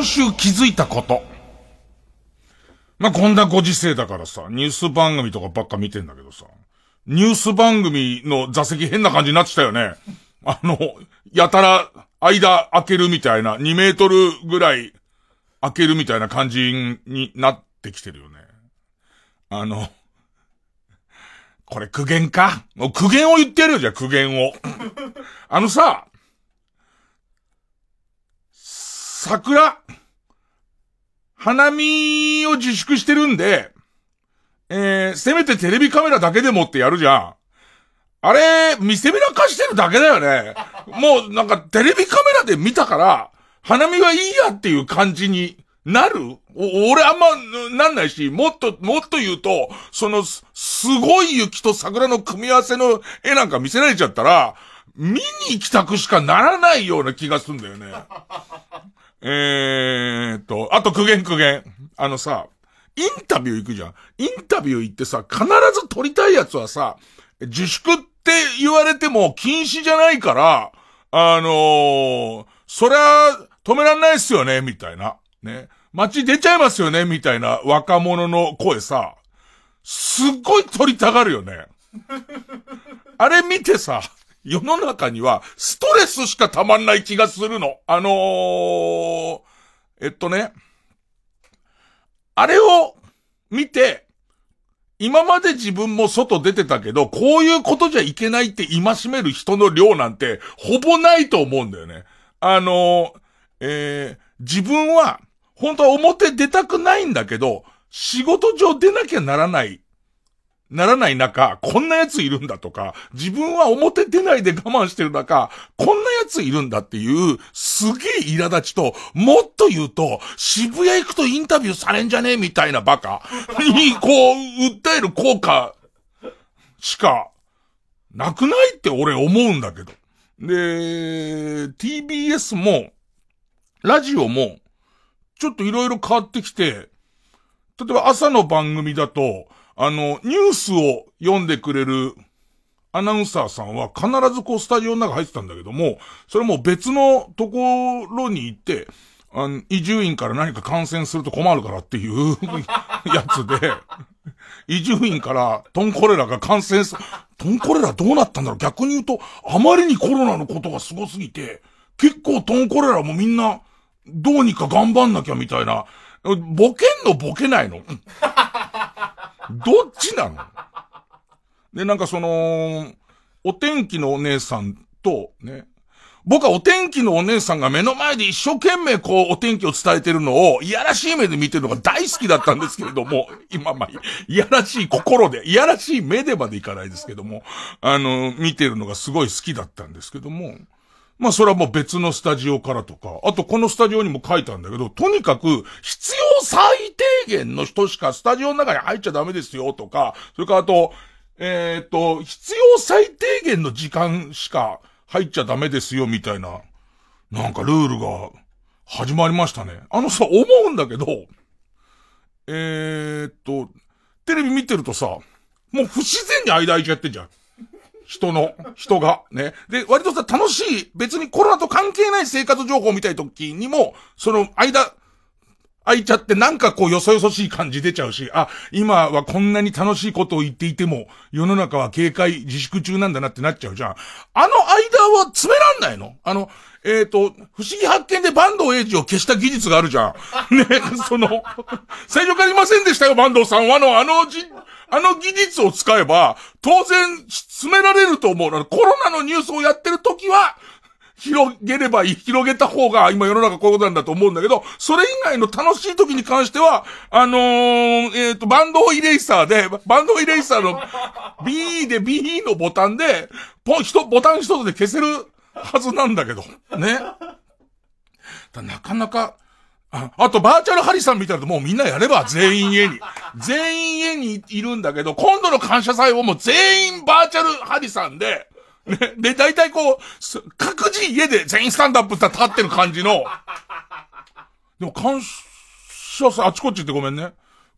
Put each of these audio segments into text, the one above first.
今週気づいたこと。まあ、こんなご時世だからさ、ニュース番組とかばっか見てんだけどさ、ニュース番組の座席変な感じになってたよね。あの、やたら間開けるみたいな、2メートルぐらい開けるみたいな感じになってきてるよね。あの、これ苦言か？もう苦言を言ってやるよ、じゃあ苦言を。あのさ、桜、花見を自粛してるんで、えー、せめてテレビカメラだけでもってやるじゃん。あれ、見せびらかしてるだけだよね。もうなんかテレビカメラで見たから、花見はいいやっていう感じになる？俺あんまなんないし、もっと、もっと言うと、そのす、ごい雪と桜の組み合わせの絵なんか見せられちゃったら、見に行きたくしかならないような気がすんだよね。えーと、あと苦言苦言。あのさ、インタビュー行くじゃん。インタビュー行ってさ、必ず撮りたいやつはさ、自粛って言われても禁止じゃないから、あのー、そりゃ、止めらんないっすよね、みたいな。ね。街出ちゃいますよね、みたいな若者の声さ、すっごい撮りたがるよね。あれ見てさ、世の中にはストレスしかたまんない気がするの。あのー、えっとね、あれを見て、今まで自分も外出てたけど、こういうことじゃいけないって戒める人の量なんて、ほぼないと思うんだよね。あのー、えー、自分は、本当は表出たくないんだけど、仕事上出なきゃならないならない中、こんな奴いるんだとか、自分は表出ないで我慢してる中、こんな奴いるんだっていう、すげえ苛立ちと、もっと言うと、渋谷行くとインタビューされんじゃねえみたいなバカに、こう、訴える効果しか、なくないって俺思うんだけど。で、TBS も、ラジオも、ちょっといろいろ変わってきて、例えば朝の番組だと、あの、ニュースを読んでくれるアナウンサーさんは必ずこうスタジオの中入ってたんだけども、それも別のところに行って、あの、移住院から何か感染すると困るからっていう やつで、移住院からトンコレラが感染す、トンコレラどうなったんだろう？逆に言うと、あまりにコロナのことがすすぎて、結構トンコレラもみんな、どうにか頑張んなきゃみたいな、ボケんのボケないの。どっちなの？で、なんかその、お天気のお姉さんと、ね、僕はお天気のお姉さんが目の前で一生懸命こうお天気を伝えてるのを、いやらしい目で見てるのが大好きだったんですけれども、今まあ、いやらしい心で、いやらしい目でまでいかないですけども、あの、見てるのがすごい好きだったんですけども、まあそれはもう別のスタジオからとか、あとこのスタジオにも書いたんだけど、とにかく必要最低限の人しかスタジオの中に入っちゃダメですよとか、それからあと、えっ、と、必要最低限の時間しか入っちゃダメですよみたいな、なんかルールが始まりましたね。あのさ、思うんだけど、えっと、テレビ見てるとさ、もう不自然に間空いちゃってんじゃん。人の、人が、ね。で、割とさ、楽しい、別にコロナと関係ない生活情報みたい時にも、その間、空いちゃってなんかこうよそよそしい感じ出ちゃうし、あ、今はこんなに楽しいことを言っていても、世の中は警戒自粛中なんだなってなっちゃうじゃん。あの間は詰めらんないのあの、えっ、と、不思議発見で坂東英二を消した技術があるじゃん。ね、その、最初からいませんでしたよ、坂東さんは。の、あのじ、あの技術を使えば、当然、詰められると思う。コロナのニュースをやってる時は、広げればいい、広げた方が今世の中こういうことなんだと思うんだけど、それ以外の楽しい時に関しては、あのー、えっ、と、バンドイレイサーで、バンドイレイサーの B で B のボタンで、ポン、ひと、ボタン一つで消せるはずなんだけど、ね。なかなか、ああと、バーチャルハリさんみたいなもうみんなやれば、全員家に。全員家にいるんだけど、今度の感謝祭はもう全員バーチャルハリさんで、ね、で、大体こう、各自家で全員スタンドアップって立ってる感じの、でも感謝祭、あちこち行ってごめんね。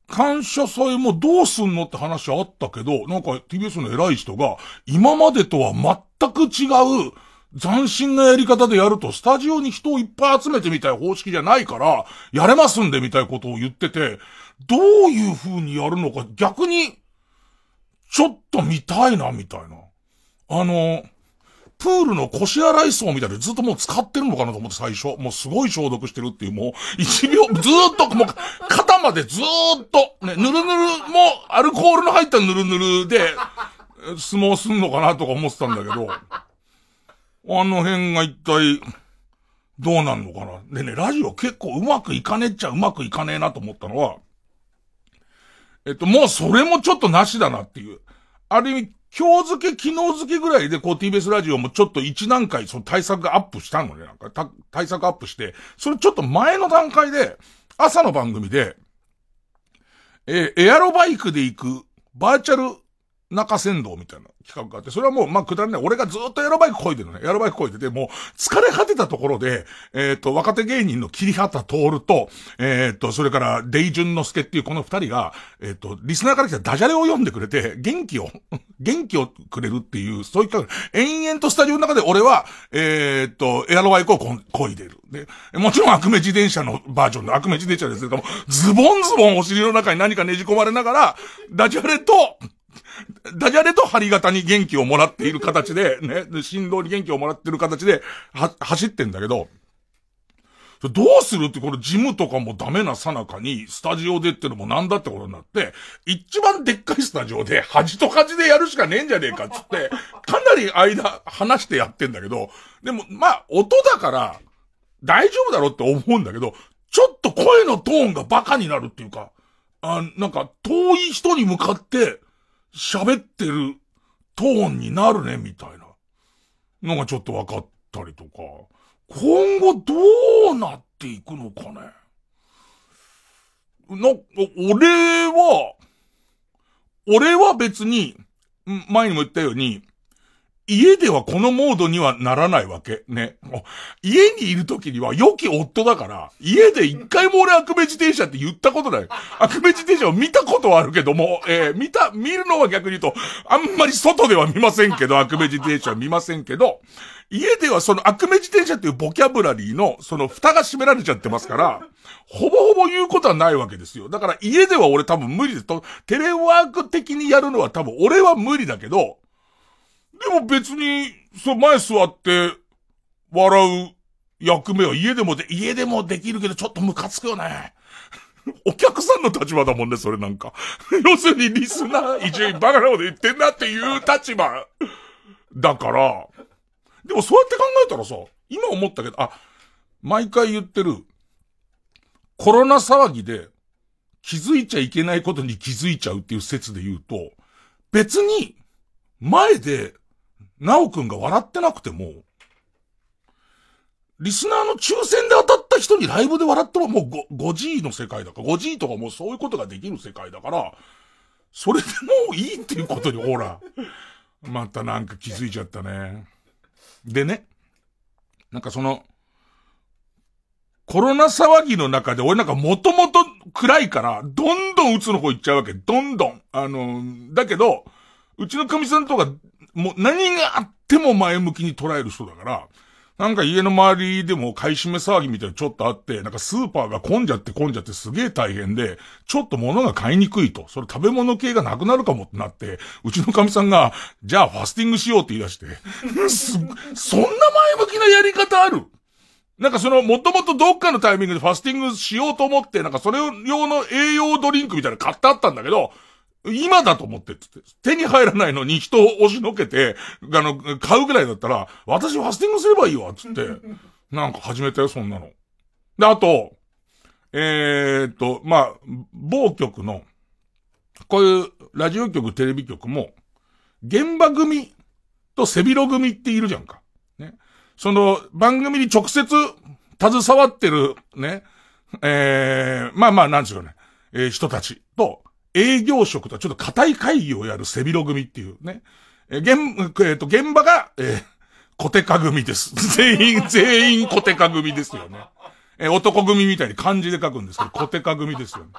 感謝祭もどうすんのって話あったけど、なんか TBS の偉い人が、今までとは全く違う、斬新なやり方でやると、スタジオに人をいっぱい集めてみたい方式じゃないから、やれますんでみたいことを言ってて、どういう風にやるのか逆に、ちょっと見たいな、みたいな。あの、プールの腰洗い槽みたいでずっともう使ってるのかなと思って最初。もうすごい消毒してるっていう、もう、一秒、ずっと、もう、肩までずっと、ね、ぬるぬるもう、アルコールの入ったぬるぬるで、相撲すんのかなとか思ってたんだけど、あの辺が一体、どうなんのかな。でね、ラジオ結構うまくいかねっちゃうまくいかねえなと思ったのは、えっと、もうそれもちょっとなしだなっていう。ある意味、今日付け、昨日付けぐらいで、こう TBS ラジオもちょっと一段階その対策がアップしたのね、なんか、対策アップして、それちょっと前の段階で、朝の番組で、えー、エアロバイクで行く、バーチャル中仙道みたいな企画があって、それはもう、まあ、くだらない。俺がずっとエアロバイク漕いでるのね。エアロバイク漕いでて、もう、疲れ果てたところで、えっ、ー、と、若手芸人の桐畑徹と、えっ、ー、と、それから、デイジュンの助っていうこの二人が、えっ、ー、と、リスナーから来たダジャレを読んでくれて、元気を、元気をくれるっていう、そういった、延々とスタジオの中で俺は、えっと、エアロバイクを漕いでる。で、もちろん悪夢自転車のバージョンで、悪夢自転車ですけども、ズボンズボンお尻の中に何かねじ込まれながら、ダジャレと、ダジャレと針型に元気をもらっている形で、ね、振動に元気をもらっている形で、は、走ってんだけど、どうするってこれジムとかもダメなさなかに、スタジオでってのもなんだってことになって、一番でっかいスタジオで、端と端でやるしかねえんじゃねえかっつって、かなり間、話してやってんだけど、でも、まあ、音だから、大丈夫だろって思うんだけど、ちょっと声のトーンがバカになるっていうか、あなんか、遠い人に向かって、喋ってるトーンになるね、みたいなのがちょっと分かったりとか、今後どうなっていくのかね。な、俺は、俺は別に、前にも言ったように、家ではこのモードにはならないわけ。ね。家にいる時には良き夫だから、家で一回も俺悪夢自転車って言ったことない。悪夢自転車を見たことはあるけども、えー、見た、見るのは逆に言うと、あんまり外では見ませんけど、悪夢自転車は見ませんけど、家ではその悪夢自転車っていうボキャブラリーの、その蓋が閉められちゃってますから、ほぼほぼ言うことはないわけですよ。だから家では俺多分無理ですと、テレワーク的にやるのは多分俺は無理だけど、でも別に、そう、前座って、笑う役目は家でもで、家でもできるけどちょっとムカつくよね。お客さんの立場だもんね、それなんか。要するにリスナー、一応バカなこと言ってんなっていう立場。だから、でもそうやって考えたらさ、今思ったけど、あ、毎回言ってる、コロナ騒ぎで気づいちゃいけないことに気づいちゃうっていう説で言うと、別に、前でなおくんが笑ってなくても、リスナーの抽選で当たった人にライブで笑ってももう 5G の世界だから、5G とかもうそういうことができる世界だから、それでもういいっていうことに、ほら、またなんか気づいちゃったね。でね、なんかその、コロナ騒ぎの中で俺なんかもともと暗いから、どんどん鬱の方行っちゃうわけ。どんどん。あの、だけど、うちの神さんとかもう何があっても前向きに捉える人だから、なんか家の周りでも買い占め騒ぎみたいなちょっとあって、なんかスーパーが混んじゃって混んじゃってすげえ大変で、ちょっと物が買いにくいと。それ食べ物系がなくなるかもってなって、うちの神さんが、じゃあファスティングしようって言い出して、そんな前向きなやり方ある？なんかその、もともとどっかのタイミングでファスティングしようと思って、なんかそれ用の栄養ドリンクみたいなの買ってあったんだけど、今だと思ってってって、手に入らないのに人を押しのけて、あの、買うぐらいだったら、私ファスティングすればいいわ、つって、なんか始めたよ、そんなの。で、あと、えー、っと、まあ、某局の、こういうラジオ局、テレビ局も、現場組と背広組っているじゃんか。ね。その番組に直接携わってるね、えー、まあまあなんですよね、えー、人たちと営業職とちょっと固い会議をやる背広組っていうね。えー、現、えっ、ー、と、現場が、えー、コテカ組です。全員、全員コテカ組ですよね。えー、男組みたいに漢字で書くんですけど、コテカ組ですよね。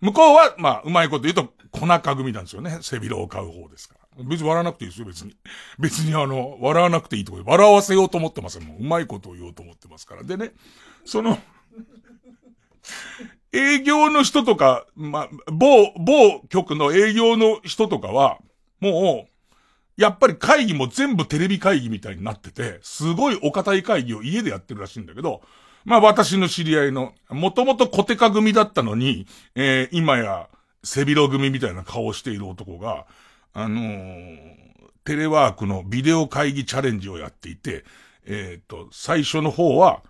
向こうは、まあ、うまいこと言うと、粉か組なんですよね。背広を買う方ですから。別に笑わなくていいですよ、別に。別にあの、笑わなくていいとこ笑わせようと思ってません。もう、うまいことを言おうと思ってますから。でね、その、営業の人とか、まあ、某、某局の営業の人とかは、もう、やっぱり会議も全部テレビ会議みたいになってて、すごいお堅い会議を家でやってるらしいんだけど、まあ私の知り合いの、もともとコテカ組だったのに、えー、今や背広組みたいな顔をしている男が、あのー、テレワークのビデオ会議チャレンジをやっていて、えっ、ー、と、最初の方は、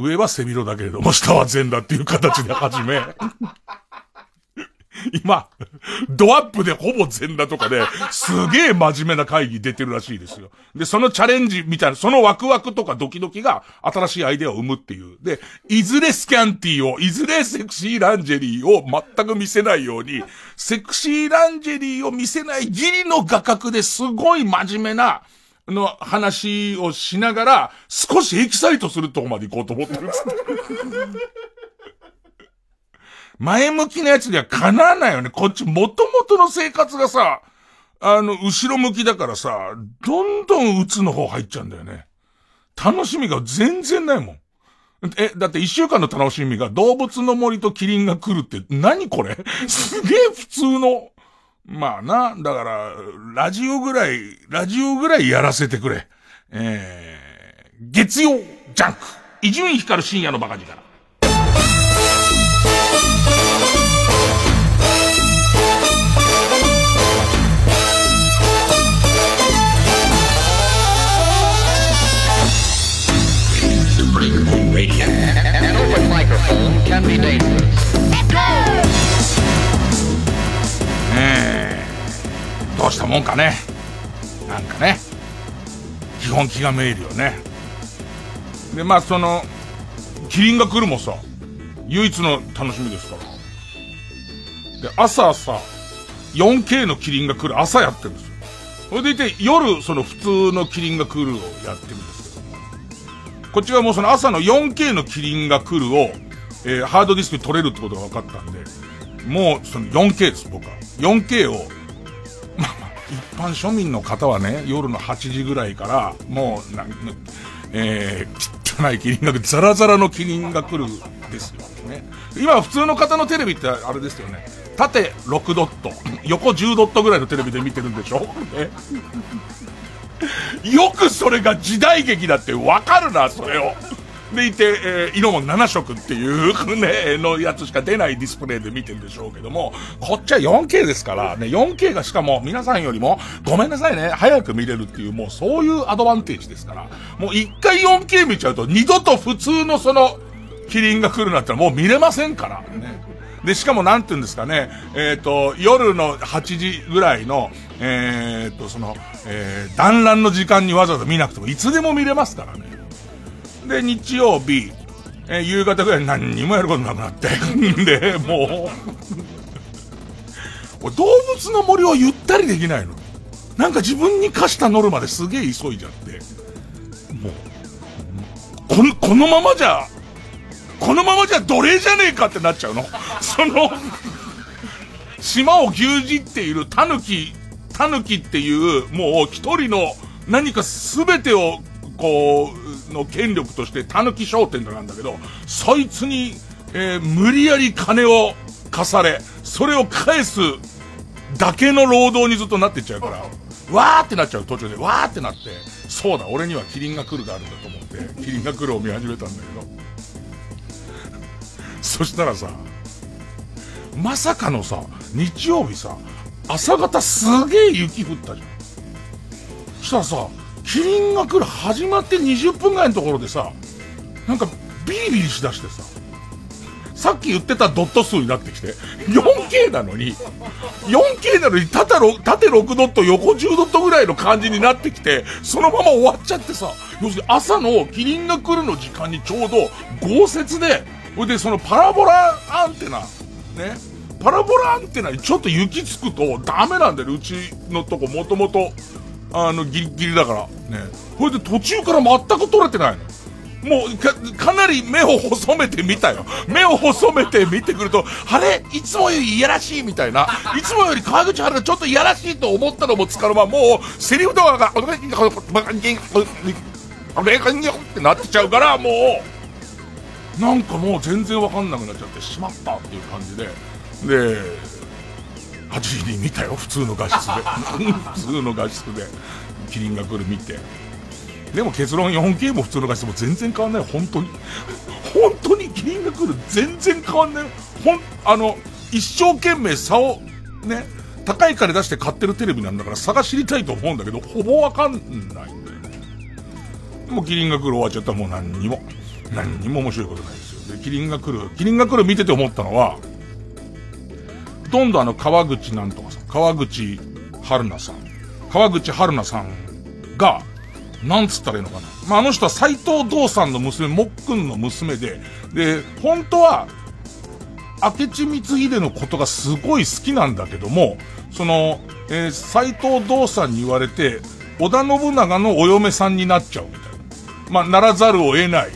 上は背広だけれども、下は全裸っていう形で始め、今、ドアップでほぼ全裸とかで、すげえ真面目な会議出てるらしいですよ。で、そのチャレンジみたいな、そのワクワクとかドキドキが新しいアイデアを生むっていう。で、いずれスキャンティーを、いずれセクシーランジェリーを全く見せないように、セクシーランジェリーを見せないギリの画角ですごい真面目な、の話をしながら、少しエキサイトするとこまで行こうと思ってるんです。前向きなやつにはかなわないよね。こっち、もともとの生活がさ、あの、後ろ向きだからさ、どんどん鬱の方入っちゃうんだよね。楽しみが全然ないもん。え、だって一週間の楽しみが動物の森とキリンが来るって何これ？すげえ普通の。まあな、だから、ラジオぐらい、ラジオぐらいやらせてくれ。えー、月曜ジャンク。伊集院光深夜のバカ力。えどうしたもんかね。なんかね。基本気がめいるよね。で、まあその、キリンが来るもさ、唯一の楽しみですから。で、朝さ、4K のキリンが来る朝やってるんですよ。それでいて、夜、その普通のキリンが来るをやってるんですけども。こっちはもうその朝の 4K のキリンが来るを、えー、ハードディスクに取れるってことが分かったんで、もう、その 4K です、僕は。4K を、まあまあ、一般庶民の方はね、夜の8時ぐらいから、もう、なん、えー、汚いキリンが、ザラザラのキリンが来るですよね。今、普通の方のテレビってあれですよね。縦6ドット、横10ドットぐらいのテレビで見てるんでしょ、ね、よくそれが時代劇だってわかるな、それを。でいて、えー、色も7色っていうね、のやつしか出ないディスプレイで見てるでしょうけども、こっちは 4K ですから、ね、4K がしかも皆さんよりも、ごめんなさいね、早く見れるっていう、もうそういうアドバンテージですから、もう一回 4K 見ちゃうと、二度と普通のその、キリンが来るなったらもう見れませんから、ね。で、しかもなんて言うんですかね、えっ、ー、と、夜の8時ぐらいの、えっ、ー、と、その、えー、団らんの時間にわざわざ見なくてもいつでも見れますからね。で、日曜日、え、夕方ぐらい何にもやることなくなって。ん で、もう 動物の森をゆったりできないの。なんか自分に課したノルマですげえ急いじゃって。もう、この、このままじゃ、このままじゃ奴隷じゃねえかってなっちゃうの。その、島を牛耳っているタヌキ、タヌキっていう、もう一人の何か全てを、こう、の権力としてタヌキ商店なんだけど、そいつに、えー、無理やり金を貸され、それを返すだけの労働にずっとなってっちゃうから、わーってなっちゃう途中で、わーってなって、そうだ、俺にはキリンが来るがあるんだと思って、キリンが来るを見始めたんだけど、そしたらさ、まさかのさ、日曜日さ、朝方すげえ雪降ったじゃん。そしたらさ、キリンが来る始まって20分ぐらいのところでさ、なんかビリビリしだしてさ、さっき言ってたドット数になってきて、4K なのに、4K なのに縦縦6ドット、横10ドットぐらいの感じになってきて、そのまま終わっちゃってさ、要するに朝のキリンが来るの時間にちょうど豪雪で、ほいでそのパラボラアンテナ、ね、パラボラアンテナにちょっと雪つくとダメなんだよ、うちのとこもともと、あの、ギリギリだから。ね。ほいで途中から全く取れてないの。もうか、かなり目を細めてみたよ。目を細めて見てくると、あれ？いつもよりいやらしいみたいな。いつもより川口春がちょっといやらしいと思ったのもつかの間、もう、セリフとかが、あれかんよってなっちゃうから、もう、なんかもう全然わかんなくなっちゃって、しまったっていう感じで。で、8時に見たよ、普通の画質で。普通の画質で。キリンが来る見て。でも結論 4K も普通の画質も全然変わんない本当に本当にキリンが来る全然変わんないほんあの一生懸命差をね高い金出して買ってるテレビなんだから差が知りたいと思うんだけどほぼわかんないんだよねもうキリンが来る終わっちゃったらもう何にも何にも面白いことないですよでキリンが来るキリンが来る見てて思ったのはどんどあの川口なんとかさん川口春奈さん川口春奈さんがなんつったらいいのかな。まあ、あの人は斎藤道さんの娘、もっくんの娘で、で、本当は、明智光秀のことがすごい好きなんだけども、その、えー、斎藤道さんに言われて、織田信長のお嫁さんになっちゃうみたいな。まあ、ならざるを得ない、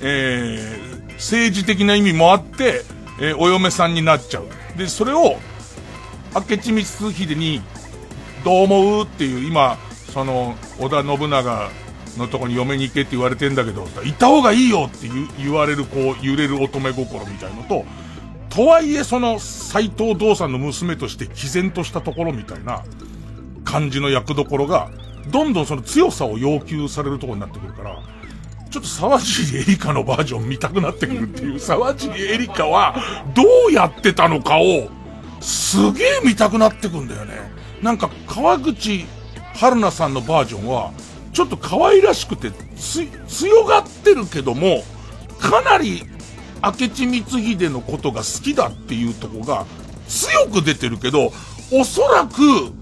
えー、政治的な意味もあって、えー、お嫁さんになっちゃう。で、それを、明智光秀に、どう思うっていう、今、その、織田信長のとこに嫁に行けって言われてんだけど、行った方がいいよって言われる、こう、揺れる乙女心みたいのと、とはいえその、斎藤道さんの娘として毅然としたところみたいな感じの役どころが、どんどんその強さを要求されるとこになってくるから、ちょっと沢尻エリカのバージョン見たくなってくるっていう、沢尻エリカはどうやってたのかを、すげえ見たくなってくんだよね。なんか川口春菜さんのバージョンは、ちょっと可愛らしくて、強がってるけども、かなり、明智光秀のことが好きだっていうとこが、強く出てるけど、おそらく、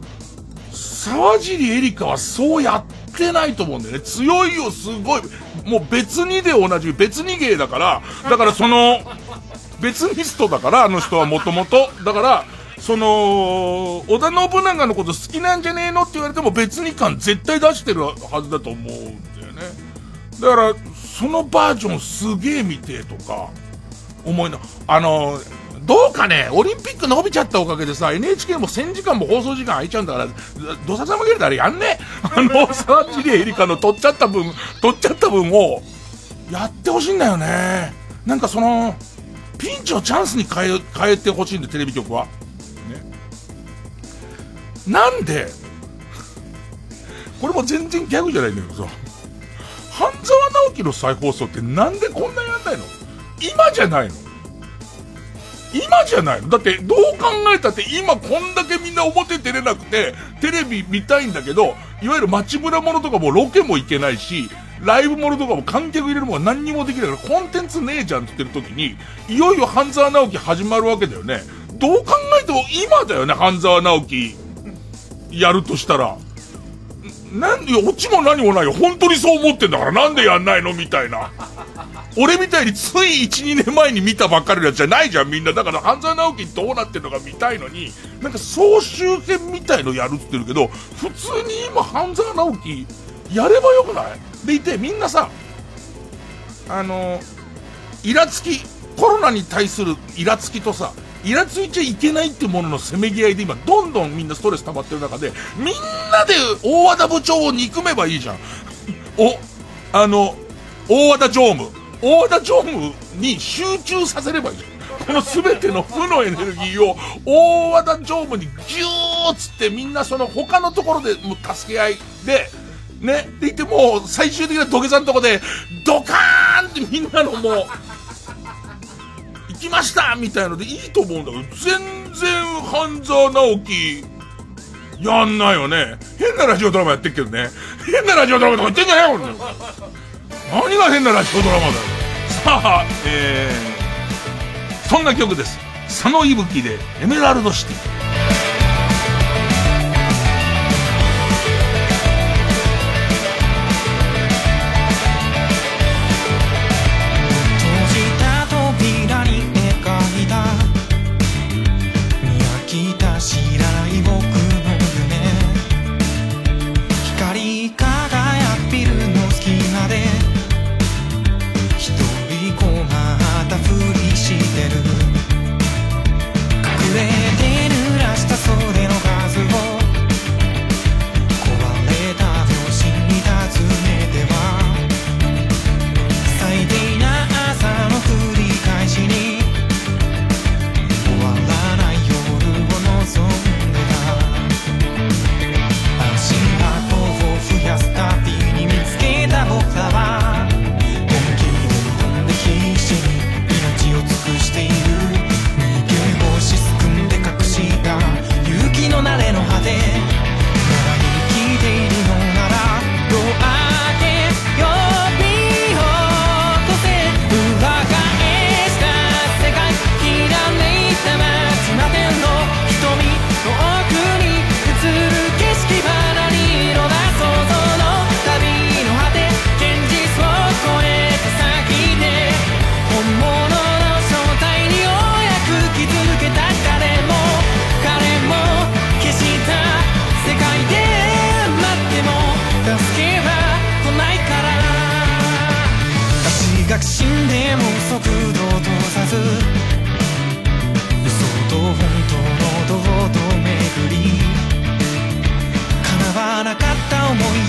沢尻エリカはそうやってないと思うんだよね。強いよ、すごい。もう別にで同じ、別に芸だから、だからその、別ニストだから、あの人はもともと。だから、その、織田信長のこと好きなんじゃねえのって言われても別に感絶対出してるはずだと思うんだよね。だから、そのバージョンすげえ見てとか、思いな、あの、どうかね、オリンピック伸びちゃったおかげでさ、NHK も1000時間も放送時間空いちゃうんだから、どささまげるであれやんねあの、沢尻エリカの取っちゃった分、取っちゃった分を、やってほしいんだよね。なんかその、ピンチをチャンスに変え、変えてほしいんで、テレビ局は。なんで、これも全然ギャグじゃないんだけどさ、半沢直樹の再放送ってなんでこんなやんないの？今じゃないの今じゃないの？だってどう考えたって今こんだけみんな表出れなくてテレビ見たいんだけどいわゆる街村ものとかもロケも行けないしライブものとかも観客入れるもの何にもできないからコンテンツねえじゃんって言ってる時にいよいよ半沢直樹始まるわけだよね。どう考えても今だよね半沢直樹。やるとしたら、なんで、オチも何もないよ。本当にそう思ってんだから、なんでやんないの？みたいな。俺みたいについ1、2年前に見たばっかりのやつじゃないじゃん、みんな。だから、半沢直樹どうなってんのか見たいのに、なんか総集編みたいのやるって言ってるけど、普通に今、半沢直樹、やればよくない？でいて、みんなさ、あの、イラつき、コロナに対するイラつきとさ、イラついちゃいけないってもののせめぎ合いで今、どんどんみんなストレス溜まってる中で、みんなで大和田部長を憎めばいいじゃん。お、あの、大和田常務。大和田常務に集中させればいいじゃん。この全ての負のエネルギーを大和田常務にギューっつってみんなその他のところでもう助け合いで、ね、でいてもう最終的な土下座のとこでドカーンってみんなのもう行きましたみたいのでいいと思うんだけど、全然半沢直樹やんないよね。変なラジオドラマやってっけどね。変なラジオドラマとか言ってんじゃないよ、何が変なラジオドラマだよ。さあ、えー、そんな曲です。佐野いぶきでエメラルドシティ。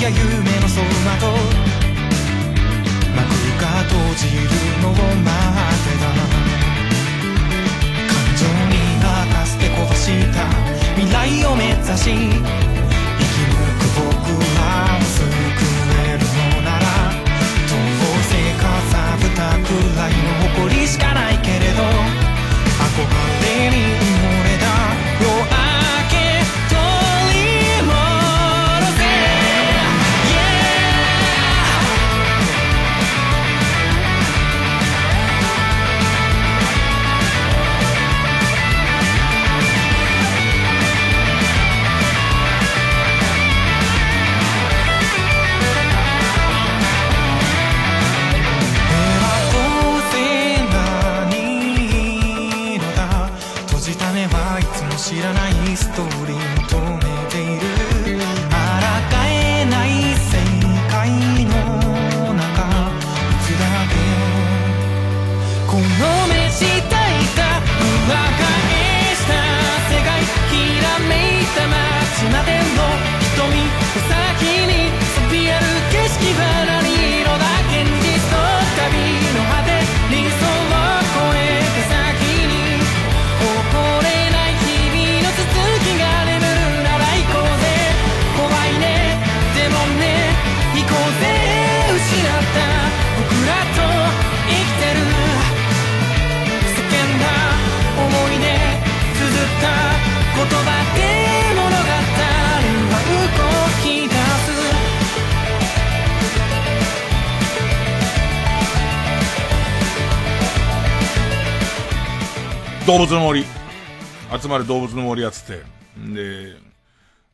や夢の空と幕が閉じるのを待ってた。感情に任せて壊した未来を目指し動物の森。集まる動物の森やつって。んで、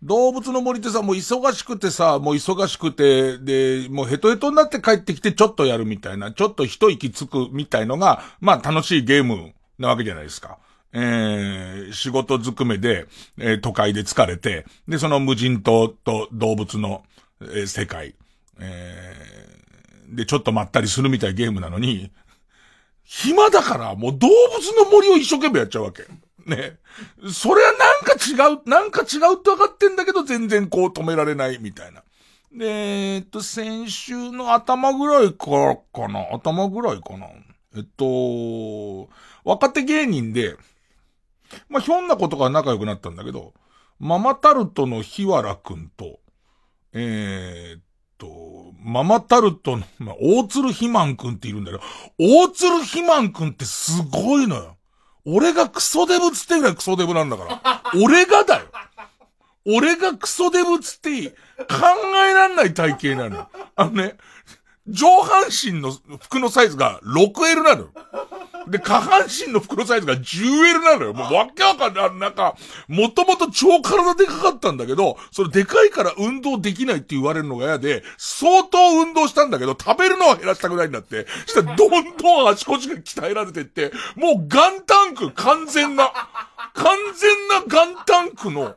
動物の森ってさ、もう忙しくてさ、もう忙しくて、で、もうヘトヘトになって帰ってきてちょっとやるみたいな、ちょっと一息つくみたいのが、まあ楽しいゲームなわけじゃないですか。えー、仕事ずくめで、えー、都会で疲れて、で、その無人島と動物の、えー、世界、えー、で、ちょっとまったりするみたいなゲームなのに、暇だからもう動物の森を一生懸命やっちゃうわけ。ね。それはなんか違う、なんか違うって分かってんだけど全然こう止められないみたいな。で、えっと、先週の頭ぐらいからかな？頭ぐらいかな？えっと、若手芸人で、まあ、ひょんなことが仲良くなったんだけど、ママタルトの日原くんと、えー、と、ママタルトの、まあ、大鶴ひまんくんっているんだけど、大鶴ひまんくんってすごいのよ。俺がクソデブつってぐらいクソデブなんだから。俺がだよ。俺がクソデブつっていい。考えらんない体型なのよ。あのね、上半身の服のサイズが 6L なのよ。で、下半身の服のサイズが 10L なのよ。もうわけわかんない。なんか、もともと超体でかかったんだけど、そのでかいから運動できないって言われるのが嫌で、相当運動したんだけど、食べるのは減らしたくないんだって。したらどんどんあちこちが鍛えられてって、もうガンタンク、完全な、完全なガンタンクの、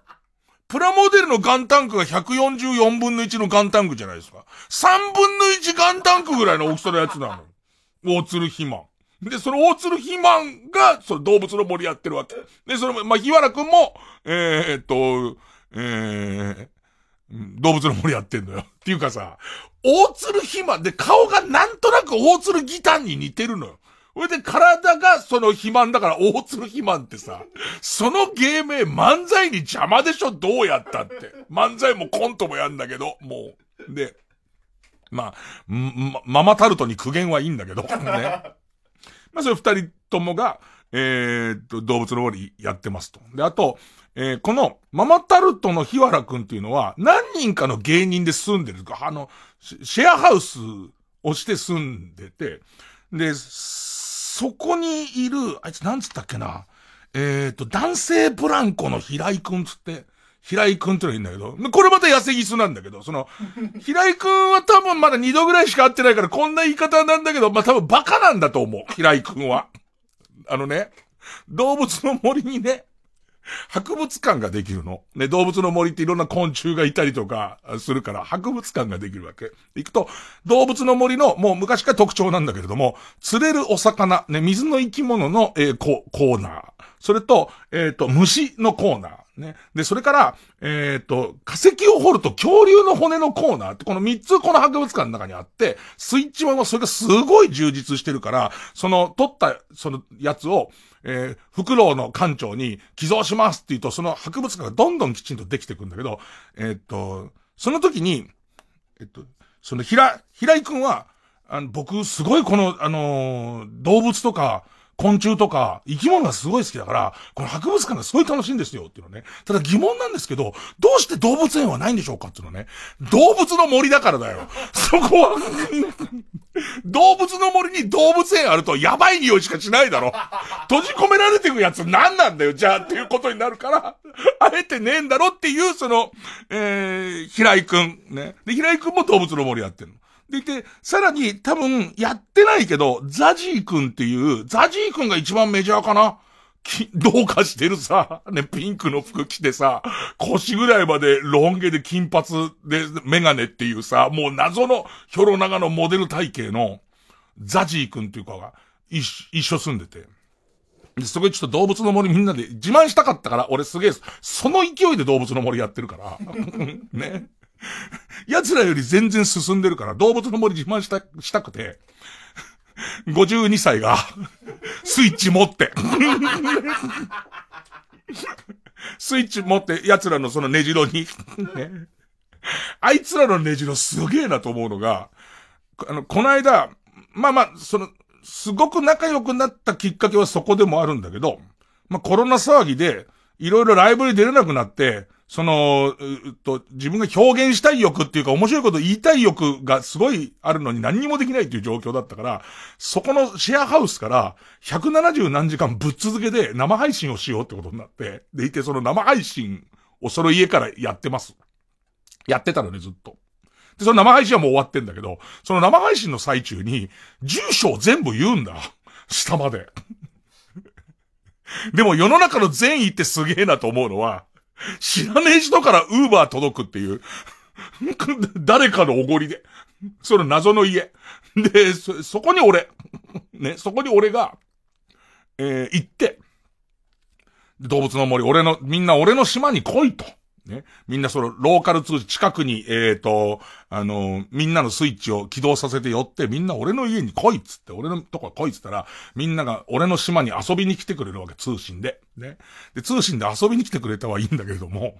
プラモデルのガンタンクが144分の1のガンタンクじゃないですか。3分の1ガンタンクぐらいの大きさのやつなの。大鶴肥満。で、その大鶴肥満が、その動物の森やってるわけ。で、その、まあ、日原くんも、えー、っと、えー、動物の森やってんのよ。っていうかさ、大鶴肥満で顔がなんとなく大鶴ギタンに似てるのよ。それで体がその肥満だから大鶴肥満ってさ、その芸名漫才に邪魔でしょどうやったって。漫才もコントもやんだけど、もう。で、まあ、ま、ママタルトに苦言はいいんだけど、ね。まあ、それ二人ともが、えーっと、動物の森やってますと。で、あと、えーこの、ママタルトの日原くんっていうのは、何人かの芸人で住んでる。あの、シェアハウスをして住んでて、で、そこにいる、あいつなんつったっけな？えーっと、男性ブランコの平井くんつって、平井くんってのがいるんだけど、これまた痩せギスなんだけど、その、平井くんは多分まだ二度ぐらいしか会ってないからこんな言い方なんだけど、まあ多分バカなんだと思う、平井くんは。あのね、動物の森にね、博物館ができるの。ね、動物の森っていろんな昆虫がいたりとかするから、博物館ができるわけ。行くと、動物の森の、もう昔から特徴なんだけれども、釣れるお魚、ね、水の生き物の、えーココーナー。それと、えっ、と、虫のコーナー。ね。で、それから、えっ、と、化石を掘ると恐竜の骨のコーナーって、この3つこの博物館の中にあって、スイッチ版はそれがすごい充実してるから、その、取った、そのやつを、えー、フクロウの館長に寄贈しますって言うと、その博物館がどんどんきちんとできてくんだけど、えっ、と、その時に、えっと、その、ひら、平井くんは、あの、僕、すごいこの、あのー動物とか、昆虫とか、生き物がすごい好きだから、この博物館がすごい楽しいんですよっていうのね。ただ疑問なんですけど、どうして動物園はないんでしょうかっていうのね。動物の森だからだよ。そこは、動物の森に動物園あるとやばい匂いしかしないだろ。閉じ込められていくやつ何なんだよ、じゃあっていうことになるから、あえてねえんだろっていう、その、えー、平井くん、ね。で、平井くんも動物の森やってるの。でいて、さらに多分やってないけど、ザジーくんっていう、ザジーくんが一番メジャーかな？き どうかしてるさ、ね、ピンクの服着てさ、腰ぐらいまでロン毛で金髪でメガネっていうさ、もう謎のヒョロ長のモデル体型のザジーくんっていうかが一一緒住んでて。で、そこでちょっと動物の森みんなで自慢したかったから、俺すげえ、その勢いで動物の森やってるから。ね。奴らより全然進んでるから、動物の森自慢した、したくて、52歳が、スイッチ持って、スイッチ持って奴らのその根城に、ね。あいつらの根城すげえなと思うのが、あの、この間、まあまあ、その、すごく仲良くなったきっかけはそこでもあるんだけど、まあコロナ騒ぎで、いろいろライブに出れなくなって、その、うっと、自分が表現したい欲っていうか面白いこと言いたい欲がすごいあるのに何にもできないっていう状況だったから、そこのシェアハウスから170何時間ぶっ続けで生配信をしようってことになって、でいてその生配信をその家からやってます。やってたのね、ずっと。で、その生配信はもう終わってんだけど、その生配信の最中に、住所を全部言うんだ。下まで。でも世の中の善意ってすげえなと思うのは、知らねえ人からウーバー届くっていう、誰かのおごりで、その謎の家。で、そ、そこに俺、ね、そこに俺が、えー行って、動物の森、俺の、みんな俺の島に来いと。ね。みんなその、ローカル通知、近くに、えっ、と、あのみんなのスイッチを起動させて寄って、みんな俺の家に来いっつって、俺のとこ来いっつったら、みんなが俺の島に遊びに来てくれるわけ、通信で。ね。で、通信で遊びに来てくれたはいいんだけれども、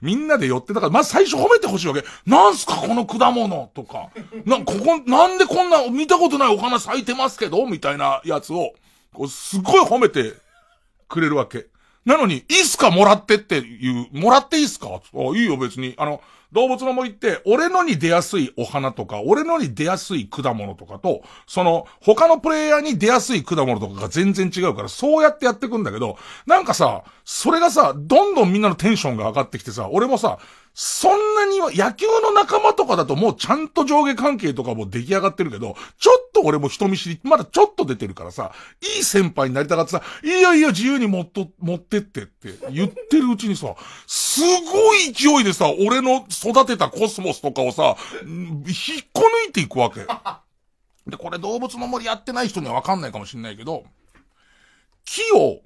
みんなで寄ってたから、まず最初褒めてほしいわけ。なんすかこの果物とか。な、ここ、なんでこんな見たことないお花咲いてますけどみたいなやつを、こう、すっごい褒めてくれるわけ。なのに、いいっすか？もらってっていう、もらっていいっすか？あ、いいよ別に。あの、動物の森って、俺のに出やすいお花とか、俺のに出やすい果物とかと、その、他のプレイヤーに出やすい果物とかが全然違うから、そうやってやってくんだけど、なんかさ、それがさ、どんどんみんなのテンションが上がってきてさ、俺もさ、そんなに、野球の仲間とかだともうちゃんと上下関係とかも出来上がってるけど、ちょっと俺も人見知り、まだちょっと出てるからさ、いい先輩になりたかってさ、いいよいいよ自由に持っと、持ってってって言ってるうちにさ、すごい勢いでさ、俺の育てたコスモスとかをさ、引っこ抜いていくわけ。で、これ動物の森やってない人にはわかんないかもしんないけど、木を、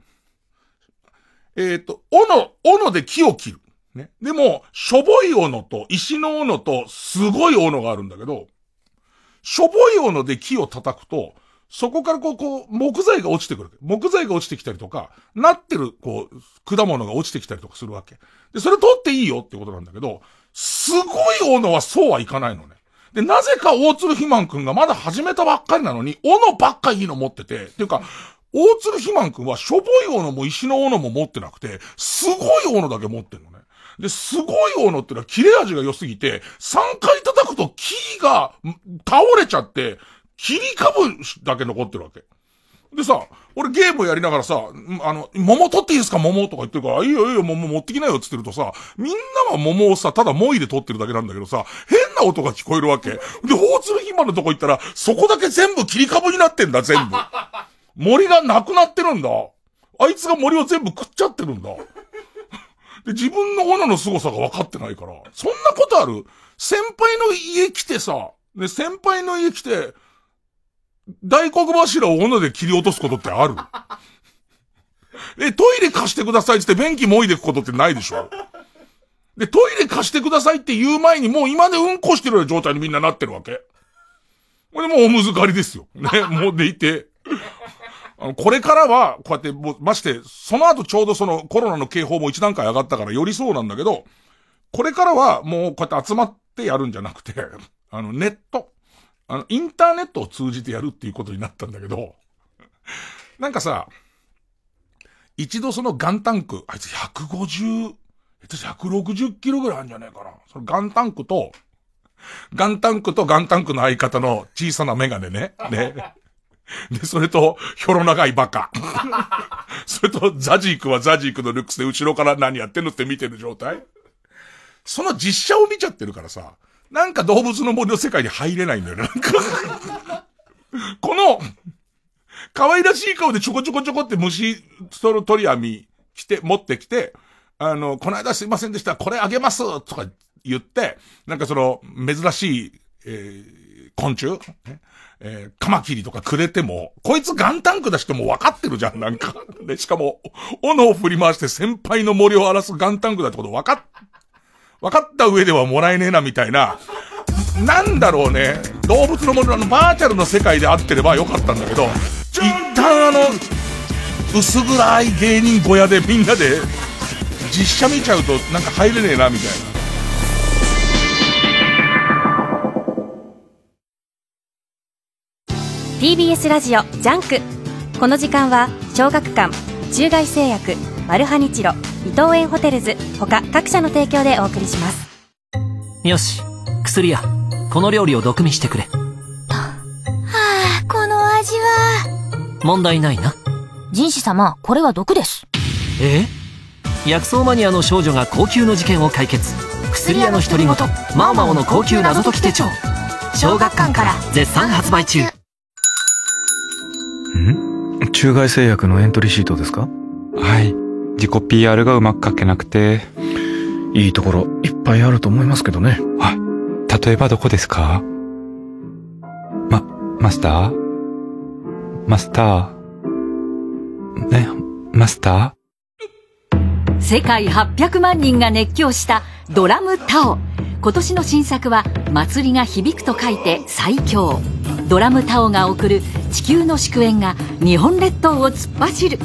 えっ、と、斧、斧で木を切る。ね。でも、しょぼい斧と石の斧とすごい斧があるんだけど、しょぼい斧で木を叩くと、そこからこう、こう、木材が落ちてくる。木材が落ちてきたりとか、なってる、こう、果物が落ちてきたりとかするわけ。で、それ取っていいよってことなんだけど、すごい斧はそうはいかないのね。で、なぜか大鶴ひまんくんがまだ始めたばっかりなのに、斧ばっかいいの持ってて、っていうか、大鶴ひまんくんはしょぼい斧も石の斧も持ってなくて、すごい斧だけ持ってんのね。で、すごい斧ってのは切れ味が良すぎて、3回叩くと木が倒れちゃって、切り株だけ残ってるわけ。でさ、俺ゲームやりながらさ、あの、桃取っていいですか？桃とか言ってるから、いいよいいよ桃持ってきなよって言ってるとさ、みんなは桃をさ、ただもいで取ってるだけなんだけどさ、変な音が聞こえるわけ。で、大鶴ひまのとこ行ったら、そこだけ全部切り株になってんだ、全部。森がなくなってるんだ。あいつが森を全部食っちゃってるんだ。で、自分の斧の凄さが分かってないから、そんなことある？先輩の家来てさ、で、先輩の家来て、大黒柱を斧で切り落とすことってある？え、トイレ貸してくださいって言って便器もいでくことってないでしょ？で、トイレ貸してくださいって言う前にもう今でうんこしてるような状態にみんななってるわけ。これもうおむずかりですよ。ね、もうでいて。これからは、こうやって、もう、まして、その後ちょうどそのコロナの警報も一段階上がったからよりそうなんだけど、これからはもうこうやって集まってやるんじゃなくて、あの、ネット、あの、インターネットを通じてやるっていうことになったんだけど、なんかさ、一度そのガンタンク、あいつ150、えっと160キロぐらいあるんじゃないかな。そのガンタンクと、ガンタンクとガンタンクの相方の小さなメガネね。ね。で、それと、ひょろ長いバカ。それと、ザジークはザジークのルックスで後ろから何やってんのって見てる状態その実写を見ちゃってるからさ、なんか動物の森の世界に入れないんだよね。なんか この、可愛らしい顔でちょこちょこちょこって虫、その鳥網来て、持ってきて、あの、この間すいませんでした、これあげますとか言って、なんかその、珍しい、えー、昆虫、ねえー、カマキリとかくれても、こいつガンタンクだしても分かってるじゃん、なんか。で、しかも、斧を振り回して先輩の森を荒らすガンタンクだってこと分かっ、分かった上ではもらえねえな、みたいな。なんだろうね。動物の森のあのバーチャルの世界であってればよかったんだけど、一旦あの、薄暗い芸人小屋でみんなで、実写見ちゃうとなんか入れねえな、みたいな。TBS ラジオジャンク。この時間は小学館中外製薬マルハニチロ伊藤園ホテルズ他各社の提供でお送りします。よし薬屋この料理を毒味してくれ。はあ、この味は。問題ないな。壬氏様、これは毒です。え？薬草マニアの少女が後宮の事件を解決。薬屋の独り言マオマオの高級謎解き手帳。小学館から絶賛発売中。ん中外製薬のエントリーシートですか？はい。自己 PR がうまく書けなくて。いいところいっぱいあると思いますけどね。あ、例えばどこですか？ま、マスター？マスター？ね、マスタ世界800万人が熱狂したドラムタオ。今年の新作は祭りが響くと書いて最強。ドラムタオが送る地球の祝宴が日本列島を突っ走る。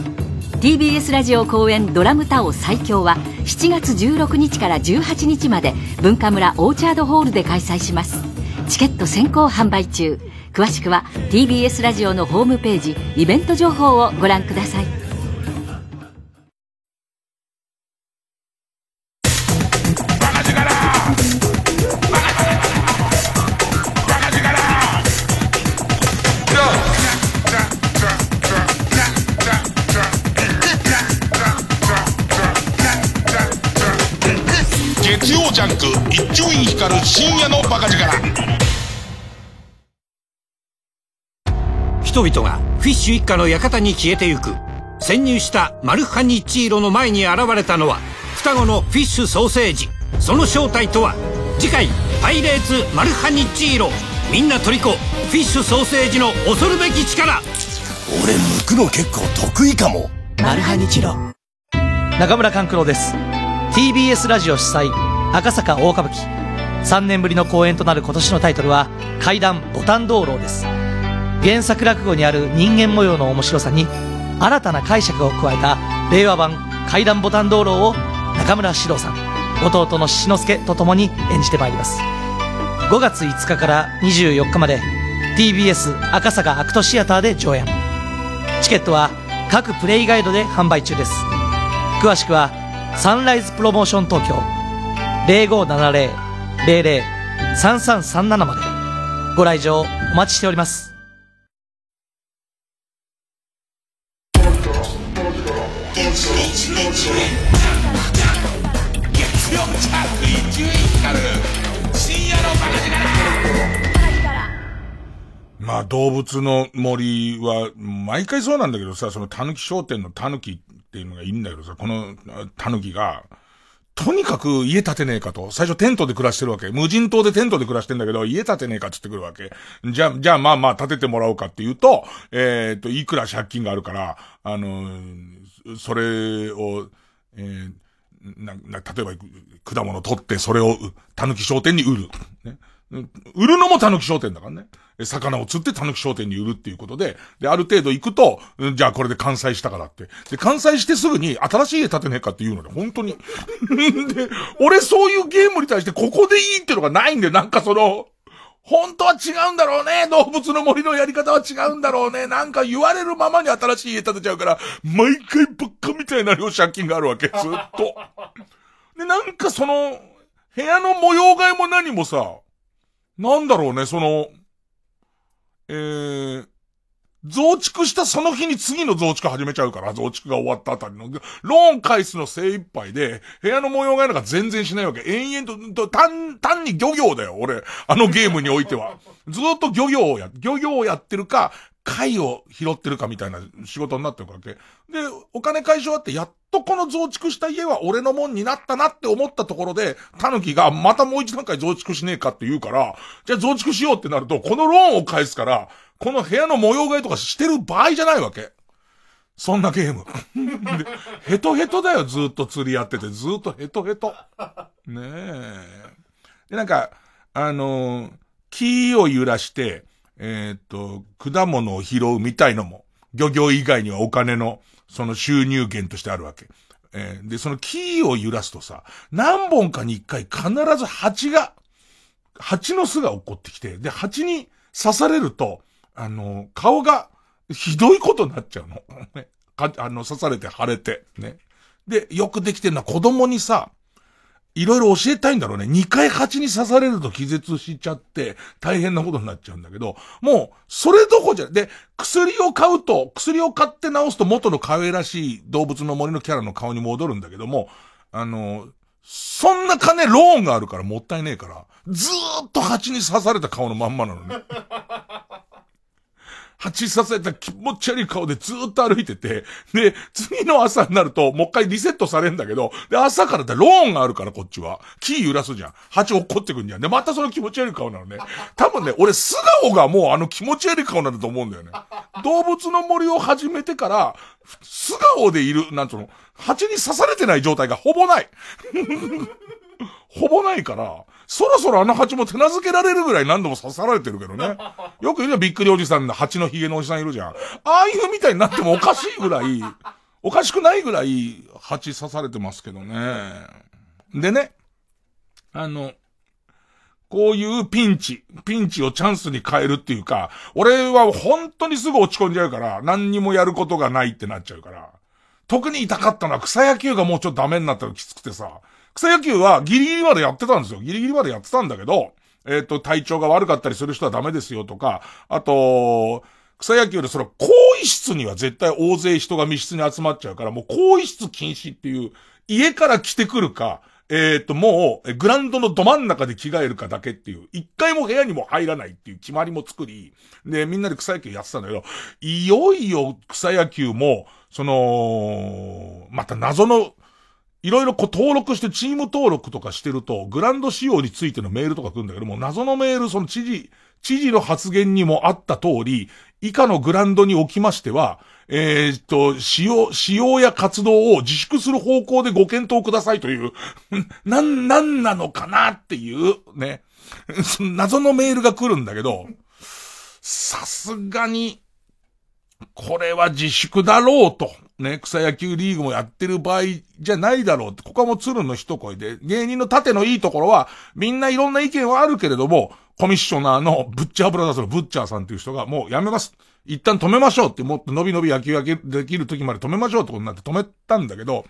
TBS ラジオ公演ドラムタオ最強は7月16日から18日まで文化村オーチャードホールで開催します。チケット先行販売中。詳しくは TBS ラジオのホームページイベント情報をご覧ください。々がフィッシュ一家の館に消えてゆく。潜入したマルハニチーロの前に現れたのは双子のフィッシュソーセージ。その正体とは次回「パイレーツマルハニチーロ」みんなトリコフィッシュソーセージの恐るべき力。俺剥くの結構得意かも。マルハニチロ。中村勘九郎です。TBS ラジオ主催赤坂大歌舞伎。3年ぶりの公演となる今年のタイトルは怪談ボタン道路です原作落語にある人間模様の面白さに新たな解釈を加えた令和版怪談ボタン道路を中村獅童さん弟の志之助と共に演じてまいります。5月5日から24日まで TBS 赤坂アクトシアターで上演。チケットは各プレイガイドで販売中です。詳しくはサンライズプロモーション東京0570-00-3337まで。ご来場お待ちしております。まあ動物の森は、毎回そうなんだけどさ、その狸商店の狸っていうのがいいんだけどさ、この狸が、とにかく家建てねえかと。最初テントで暮らしてるわけ。無人島でテントで暮らしてんだけど、家建てねえかって言ってくるわけ。じゃ、じゃあまあまあ建ててもらおうかって言うと、えっ、と、いくら借金があるから、あのそれを、えー、な、な、例えば、果物取って、それを、狸商店に売る。ね。売るのも狸商店だからね。魚を釣って狸商店に売るっていうことで、で、ある程度行くと、じゃあこれで完済したからって。で、完済してすぐに新しい家建てねえかって言うので、本当に。で、俺そういうゲームに対してここでいいっていうのがないんで、なんかその、本当は違うんだろうね。動物の森のやり方は違うんだろうね。なんか言われるままに新しい家建てちゃうから、毎回ばっかみたいな量借金があるわけ。ずっと。で、なんかその、部屋の模様替えも何もさ、なんだろうね、その、えー、増築したその日に次の増築始めちゃうから、増築が終わったあたりの、ローン返すの精一杯で、部屋の模様替えなんか全然しないわけ。延々と、単、単に漁業だよ、俺。あのゲームにおいては。ずっと漁業をや、漁業をやってるか、貝を拾ってるかみたいな仕事になってるわけ。で、お金返し終わって、やっとこの増築した家は俺のもんになったなって思ったところで、狸がまたもう一段階増築しねえかって言うから、じゃあ増築しようってなると、このローンを返すから、この部屋の模様替えとかしてる場合じゃないわけ。そんなゲーム。ヘトヘトだよ、ずっと釣りやってて、ずっとヘトヘト。ねえ。で、なんか、あのー、木を揺らして、えっ、と、果物を拾うみたいのも、漁業以外にはお金の、その収入源としてあるわけ。えー、で、その木を揺らすとさ、何本かに一回必ず蜂が、蜂の巣が起こってきて、で、蜂に刺されると、あの、顔がひどいことになっちゃうの。ね。か、あの、刺されて腫れて、ね。で、よくできてるのは子供にさ、いろいろ教えたいんだろうね。二回蜂に刺されると気絶しちゃって、大変なことになっちゃうんだけど、もう、それどこじゃ、で、薬を買うと、薬を買って治すと元の可愛らしい動物の森のキャラの顔に戻るんだけども、あの、そんな金ローンがあるからもったいねえから、ずーっと蜂に刺された顔のまんまなのね。蜂刺された気持ち悪い顔でずっと歩いてて、で、次の朝になると、もう一回リセットされんだけど、で、朝からってローンがあるからこっちは。木揺らすじゃん。蜂落っこってくんじゃん。で、またその気持ち悪い顔なのね。多分ね、俺素顔がもうあの気持ち悪い顔なんだと思うんだよね。動物の森を始めてから、素顔でいる、なんつうの、蜂に刺されてない状態がほぼない。ほぼないから、そろそろあの蜂も手なずけられるぐらい何度も刺さられてるけどね。よく言うじゃん、びっくりおじさんの蜂の髭のおじさんいるじゃん。ああいうみたいになってもおかしいぐらい、おかしくないぐらい蜂刺されてますけどね。でね、あの、こういうピンチ、ピンチをチャンスに変えるっていうか、俺は本当にすぐ落ち込んじゃうから、何にもやることがないってなっちゃうから。特に痛かったのは草野球がもうちょっとダメになったらきつくてさ、草野球はギリギリまでやってたんですよ。ギリギリまでやってたんだけど、えっ、ー、と、体調が悪かったりする人はダメですよとか、あと、草野球でそれ、更衣室には絶対大勢人が密室に集まっちゃうから、もう更衣室禁止っていう、家から来てくるか、えっ、と、もう、グランドのど真ん中で着替えるかだけっていう、一回も部屋にも入らないっていう決まりも作り、で、みんなで草野球やってたんだけど、いよいよ草野球も、その、また謎の、いろいろこう登録してチーム登録とかしてると、グランド仕様についてのメールとか来るんだけども、謎のメール、その知事、知事の発言にもあった通り、以下のグランドにおきましては、えー、っと、使用、使用や活動を自粛する方向でご検討くださいという、なん、なんなのかなっていう、ね。謎のメールが来るんだけど、さすがに、これは自粛だろうと。ね、草野球リーグもやってる場合じゃないだろうって、ここはもう鶴の一声で、芸人の盾のいいところは、みんないろんな意見はあるけれども、コミッショナーのブッチャーブラザーズのブッチャーさんっていう人が、もうやめます。一旦止めましょうって、もっと伸び伸び野球ができる時まで止めましょうってことになって止めたんだけど、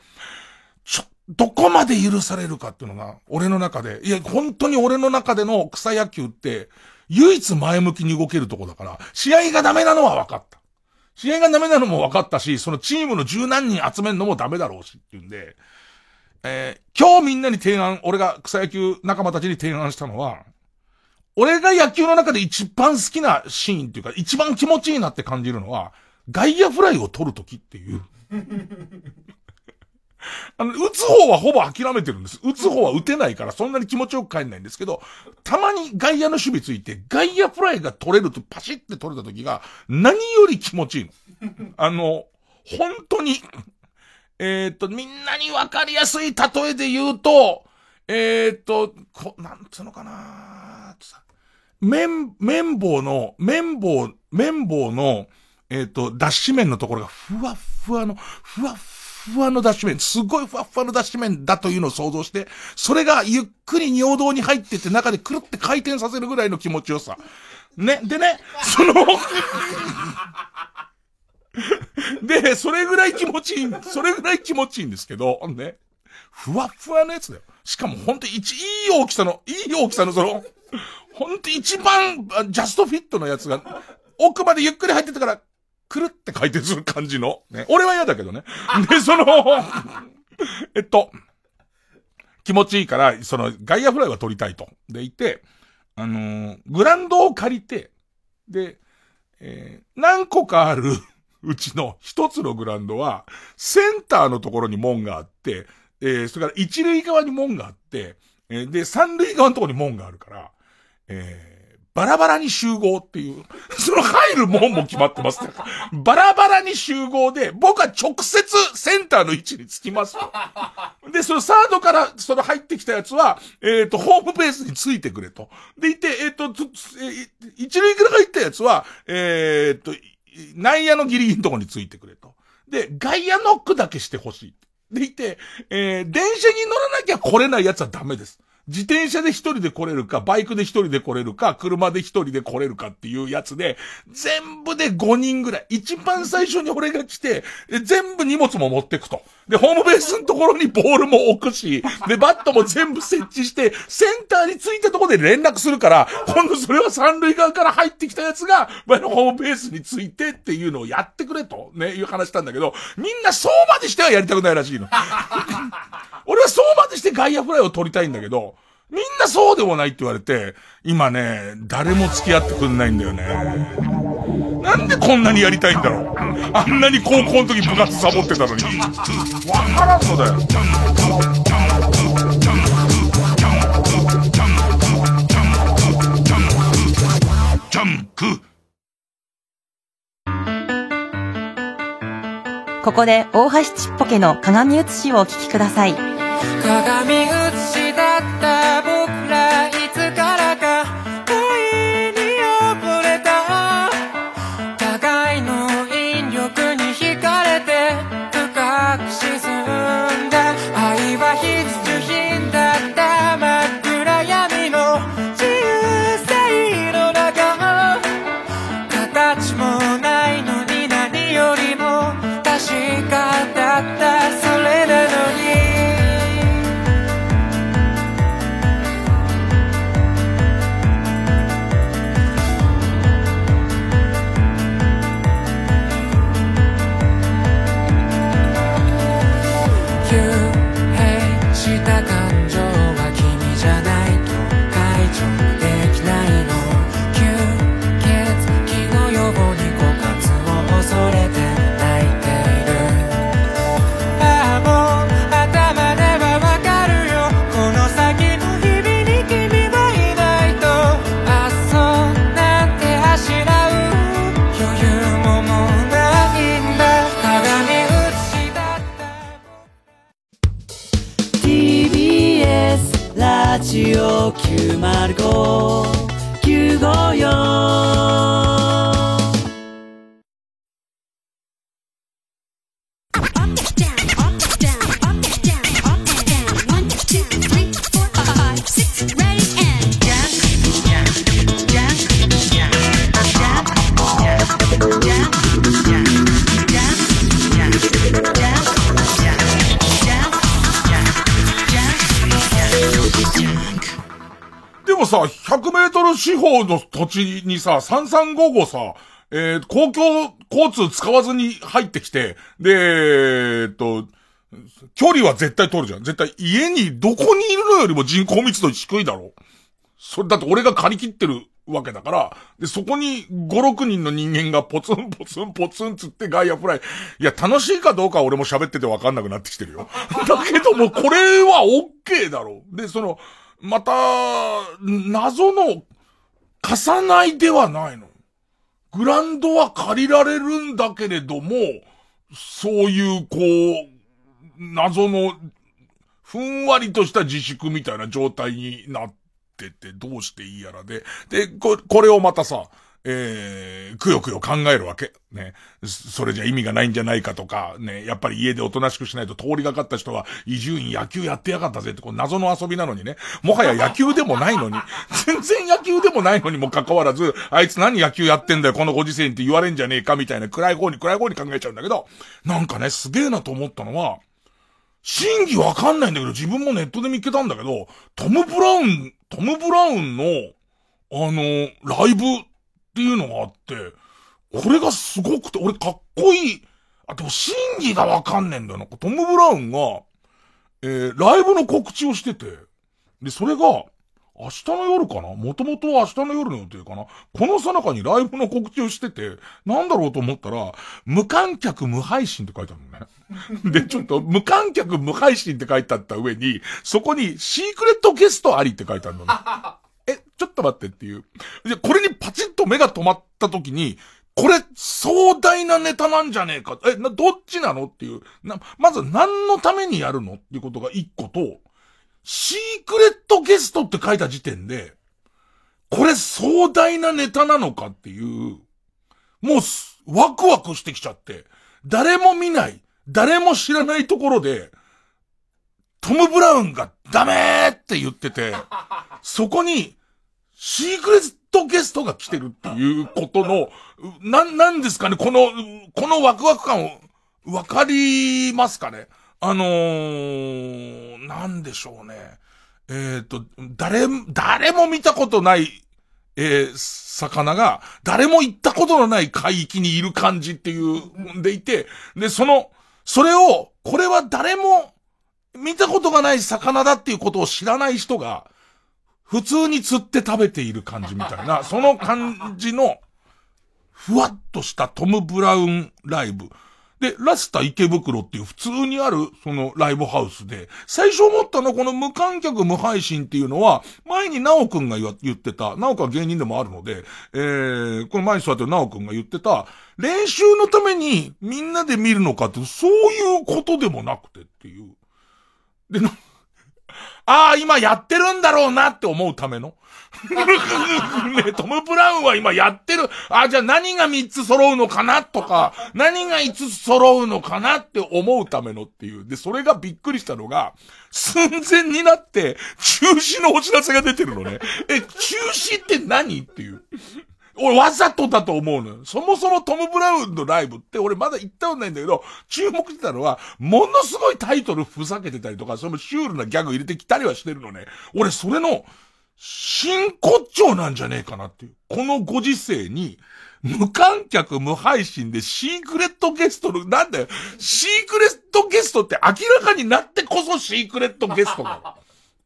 ちょ、どこまで許されるかっていうのが、俺の中で、いや、本当に俺の中での草野球って、唯一前向きに動けるとこだから、試合がダメなのは分かった。試合がダメなのも分かったし、そのチームの十何人集めるのもダメだろうしっていうんで、えー、今日みんなに提案、俺が草野球仲間たちに提案したのは、俺が野球の中で一番好きなシーンっていうか、一番気持ちいいなって感じるのは、外野フライを取るときっていう。あの、打つ方はほぼ諦めてるんです。打つ方は打てないからそんなに気持ちよく帰んないんですけど、たまに外野の守備ついて、外野フライが取れるとパシって取れた時が、何より気持ちいいの。あの、本当に、えっ、と、みんなにわかりやすい例えで言うと、えっ、と、こ、なんつうのかな綿、綿棒の、綿棒、綿棒の、えっ、ー、と、脱脂面のところがふわふわの、ふわふわふわの脱脂面、すごいふわふわの脱脂面だというのを想像して、それがゆっくり尿道に入ってて中でくるって回転させるぐらいの気持ちよさ。ね、でね、その で、それぐらい気持ちいい、それぐらい気持ちいいんですけど、ね。ふわふわのやつだよ。しかもほんと一、いい大きさの、いい大きさのその、ほんと一番、ジャストフィットのやつが、奥までゆっくり入ってたから、くるって回転する感じの。ね。俺は嫌だけどね。で、その、えっと、気持ちいいから、その、外野フライは取りたいと。でいて、あのー、グランドを借りて、で、えー、何個かあるうちの一つのグランドは、センターのところに門があって、えー、それから一塁側に門があって、えー、で、三塁側のところに門があるから、えー、バラバラに集合っていう、その入る門も決まってます。バラバラに集合で、僕は直接センターの位置につきますと。で、そのサードからその入ってきたやつは、えっ、ー、と、ホームベースについてくれと。でいて、えっ、ー、と、一塁から入ったやつは、えっ、ー、と、内野のギリギリのとこについてくれと。で、外野ノックだけしてほしい。でいて、えー、電車に乗らなきゃ来れないやつはダメです。自転車で一人で来れるか、バイクで一人で来れるか、車で一人で来れるかっていうやつで、全部で5人ぐらい。一番最初に俺が来て、全部荷物も持ってくと。で、ホームベースのところにボールも置くし、で、バットも全部設置して、センターについたところで連絡するから、今度それは三塁側から入ってきたやつが、前のホームベースについてっていうのをやってくれと、ね、いう話したんだけど、みんなそうまでしてはやりたくないらしいの。俺はそうまでして外野フライを取りたいんだけど、みんなそうでもないって言われて、今ね、誰も付き合ってくんないんだよね。なんでこんなにやりたいんだろう。あんなに高校の時部活サボってたのに。わからんのだよ。ジャンク。ここで大橋ちっぽけの鏡写しをお聞きください。鏡写しだったにさ、3355さ、えー、公共交通使わずに入ってきて、で、えーっと、距離は絶対取るじゃん。絶対家にどこにいるのよりも人口密度低いだろ。それだって俺が借り切ってるわけだから、で、そこに5、6人の人間がポツンポツンポツンつってガイアフライ。いや、楽しいかどうかは俺も喋っててわかんなくなってきてるよ。だけども、これは OK だろ。で、その、また、謎の、貸さないではないの。グランドは借りられるんだけれども、そういう、こう、謎の、ふんわりとした自粛みたいな状態になってて、どうしていいやらで。で、ここれをまたさ、えー、くよくよ考えるわけ。ね。それじゃ意味がないんじゃないかとか、ね。やっぱり家でおとなしくしないと通りがかった人は、伊集院野球やってやがったぜって、こう謎の遊びなのにね。もはや野球でもないのに、全然野球でもないのにもかかわらず、あいつ何野球やってんだよ、このご時世にって言われんじゃねえかみたいな暗い方に暗い方に考えちゃうんだけど、なんかね、すげえなと思ったのは、真偽わかんないんだけど、自分もネットで見つけたんだけど、トム・ブラウン、トム・ブラウンの、あの、ライブっていうのがあって、これがすごくて、俺かっこいい。あ、でも真偽がわかんねえんだよな。トム・ブラウンが、えー、ライブの告知をしてて、で、それが、明日の夜かな？もともとは明日の夜の予定かな？この最中にライブの告知をしてて、なんだろうと思ったら、無観客無配信って書いてあるのね。で、ちょっと、無観客無配信って書いてあった上に、そこに、シークレットゲストありって書いてあるのね。ちょっと待ってっていう。で、これにパチンと目が止まった時に、これ、壮大なネタなんじゃねえか。え、な、どっちなのっていう。な、まず何のためにやるのっていうことが一個と、シークレットゲストって書いた時点で、これ壮大なネタなのかっていう、もう、ワクワクしてきちゃって、誰も見ない、誰も知らないところで、トム・ブラウンがダメーって言ってて、そこに、シークレットゲストが来てるっていうことの、な、なんですかね、この、このワクワク感を、わかりますかね？あのー、なんでしょうね。えっ、と、誰、誰も見たことない、えー魚が、誰も行ったことのない海域にいる感じっていうんでいて、で、その、それを、これは誰も見たことがない魚だっていうことを知らない人が、普通に釣って食べている感じみたいな、その感じの、ふわっとしたトム・ブラウンライブ。で、ラスタ池袋っていう普通にある、そのライブハウスで、最初思ったのはこの無観客無配信っていうのは、前にナオくんが言ってた、ナオくんは芸人でもあるので、えー、この前に座ってるナオくんが言ってた、練習のためにみんなで見るのかって、そういうことでもなくてっていう。で、な、ああ、今やってるんだろうなって思うための？ね、トム・ブラウンは今やってる。あ、じゃあ何が3つ揃うのかなとか、何が5つ揃うのかなって思うためのっていう。で、それがびっくりしたのが、寸前になって、中止のお知らせが出てるのね。え、中止って何っていう。俺わざとだと思うのよ。そもそもトム・ブラウンのライブって俺まだ行ったことないんだけど、注目してたのは、ものすごいタイトルふざけてたりとか、そのシュールなギャグ入れてきたりはしてるのね。俺それの、真骨頂なんじゃねえかなっていう。このご時世に、無観客無配信でシークレットゲストの、なんだよ、シークレットゲストって明らかになってこそシークレットゲストが。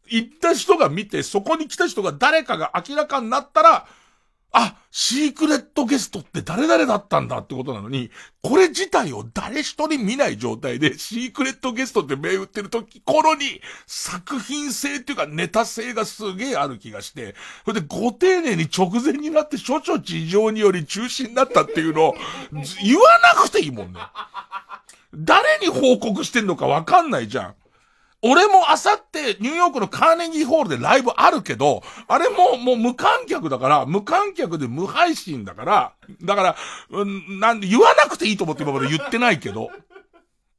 行った人が見て、そこに来た人が誰かが明らかになったら、あ、シークレットゲストって誰々だったんだってことなのに、これ自体を誰一人見ない状態で、シークレットゲストって銘打ってる時頃に、作品性っていうかネタ性がすげえある気がして、それでご丁寧に直前になって諸々事情により中止になったっていうのを、言わなくていいもんね。誰に報告してんのかわかんないじゃん。俺もあさってニューヨークのカーネギーホールでライブあるけど、あれももう無観客だから、無観客で無配信だから、だから、うん、なんで言わなくていいと思って今まで言ってないけど。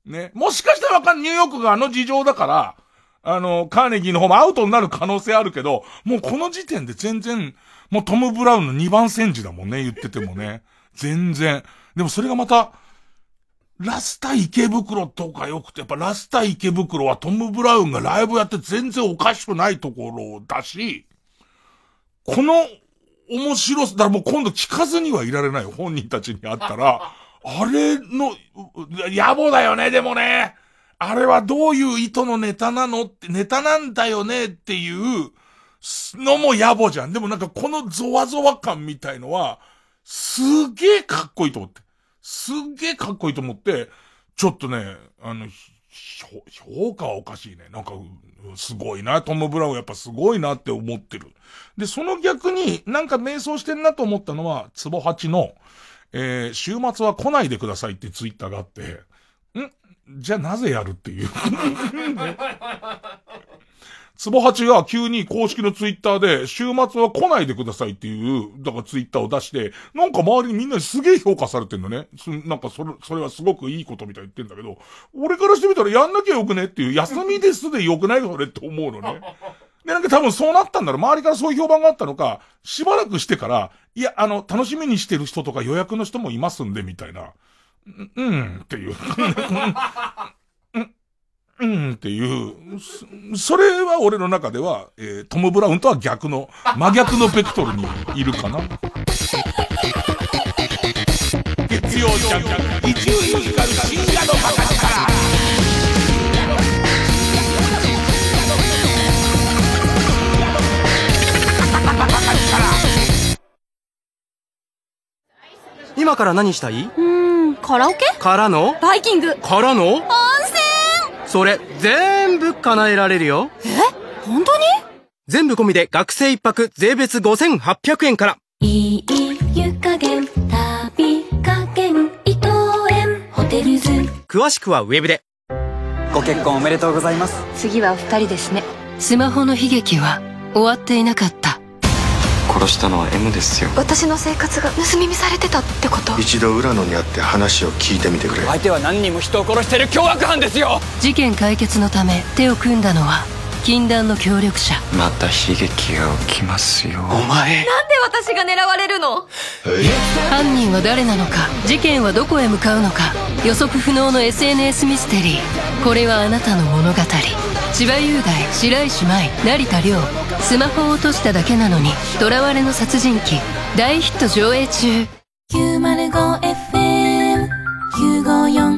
ね。もしかしたらわかんニューヨークがあの事情だから、あの、カーネギーの方もアウトになる可能性あるけど、もうこの時点で全然、もうトム・ブラウンの2番戦時だもんね、言っててもね。全然。でもそれがまた、ラスタ池袋とかよくて、やっぱラスタ池袋はトム・ブラウンがライブやって全然おかしくないところだし、この面白さ、だからもう今度聞かずにはいられないよ、本人たちに会ったら、あれの、う野暮だよね、でもね。あれはどういう意図のネタなのって、ネタなんだよねっていうのも野暮じゃん。でもなんかこのゾワゾワ感みたいのは、すげえかっこいいと思って。すっげえかっこいいと思って、ちょっとね、あの、評価はおかしいね。なんか、すごいな。トム・ブラウンやっぱすごいなって思ってる。で、その逆になんか瞑想してんなと思ったのは、ツボ8の、えー、週末は来ないでくださいってツイッターがあって、ん？じゃあなぜやるっていう。ツボハチが急に公式のツイッターで、週末は来ないでくださいっていう、だからツイッターを出して、なんか周りにみんなにすげえ評価されてんのね。なんかそれ、それはすごくいいことみたいに言ってんだけど、俺からしてみたらやんなきゃよくねっていう、休みですでよくないそれって思うのね。で、なんか多分そうなったんだろう。周りからそういう評判があったのか、しばらくしてから、いや、あの、楽しみにしてる人とか予約の人もいますんで、みたいな。うん、っていう。うん、うんっていう、そそれは俺の中では、えートム・ブラウンとは逆の、真逆のベクトルにいるかな。月曜ジャンク、一流ミュージカル深夜のバカ力。今から何したい？うーん、カラオケ？からの？バイキングからの？温泉それ全部叶えられるよ。え？本当に？全部込みで学生一泊税別5800円から。いい湯加減旅加減伊藤園。ホテルズ。詳しくはウェブで。ご結婚おめでとうございます。次はお二人ですね。スマホの悲劇は終わっていなかった殺したのは M ですよ。私の生活が盗み見されてたってこと？一度浦野に会って話を聞いてみてくれ。相手は何人も人を殺してる凶悪犯ですよ。事件解決のため手を組んだのは禁断の協力者。また悲劇が起きますよ。お前。なんで私が狙われるの？犯人は誰なのか？事件はどこへ向かうのか？予測不能の SNS ミステリー。これはあなたの物語。千葉雄大白石麻衣成田凌。スマホを落としただけなのに囚われの殺人鬼。大ヒット上映中。905FM954AM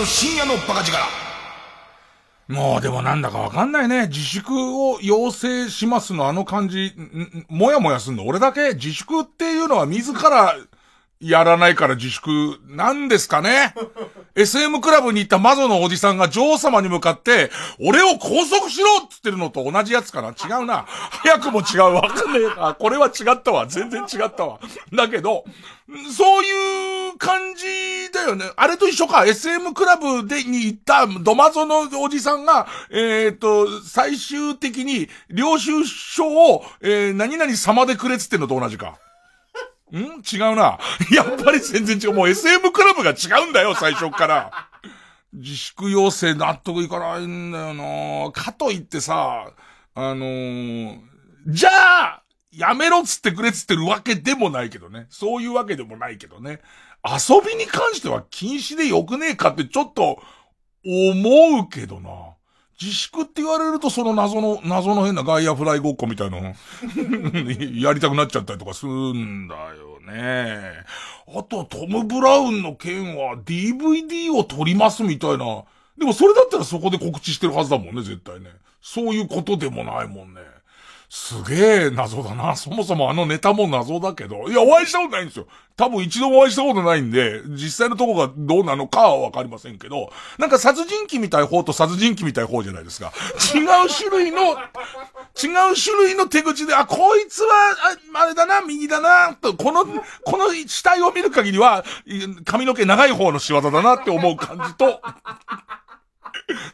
る深夜のバカ力。もうでもなんだかわかんないね。自粛を要請しますのあの感じ、もやもやすんの俺だけ自粛っていうのは自らやらないから自粛なんですかね ?SM クラブに行った魔女のおじさんが女王様に向かって、俺を拘束しろって言ってるのと同じやつかな違うな。早くも違う。わかんねえな。これは違ったわ。全然違ったわ。だけど、そういう感じだよね。あれと一緒か。SM クラブでに行ったドマゾのおじさんが、えっ、と、最終的に領収書を、えー、何々様でくれっつってんのと同じか。ん？違うな。やっぱり全然違う。もう SM クラブが違うんだよ、最初から。自粛要請納得いかないんだよなかといってさ、あのーじゃあ、やめろっつってくれっつってるわけでもないけどね。そういうわけでもないけどね。遊びに関しては禁止でよくねえかってちょっと思うけどな。自粛って言われるとその謎の、謎の変なガイアフライごっこみたいなの やりたくなっちゃったりとかするんだよね。あとはトム・ブラウンの件は DVD を撮りますみたいな。でもそれだったらそこで告知してるはずだもんね、絶対ね。そういうことでもないもんね。すげえ謎だな。そもそもあのネタも謎だけど。いや、お会いしたことないんですよ。多分一度お会いしたことないんで、実際のとこがどうなのかはわかりませんけど、なんか殺人鬼みたい方と殺人鬼みたい方じゃないですか。違う種類の、違う種類の手口で、あ、こいつは、ああれだな、右だな、と、この、この死体を見る限りは、髪の毛長い方の仕業だなって思う感じと、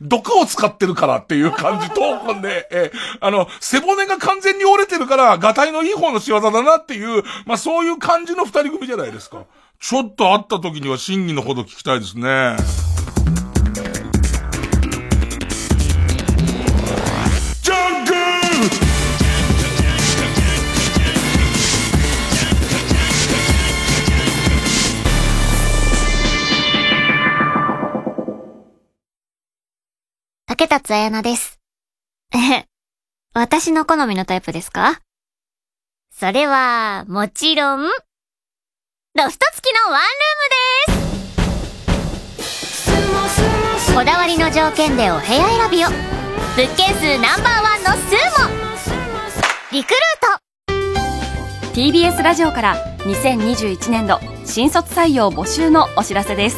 毒を使ってるからっていう感じトークンで、えあの、背骨が完全に折れてるから、ガタイのいい方の仕業だなっていう、まあそういう感じの二人組じゃないですか。ちょっと会った時には真偽のほど聞きたいですね。竹達彩奈です。え、私の好みのタイプですか？それは、もちろん、ロフト付きのワンルームです。こだわりの条件でお部屋選びを。物件数ナンバーワンのスーモ。リクルート。TBS ラジオから2021年度新卒採用募集のお知らせです。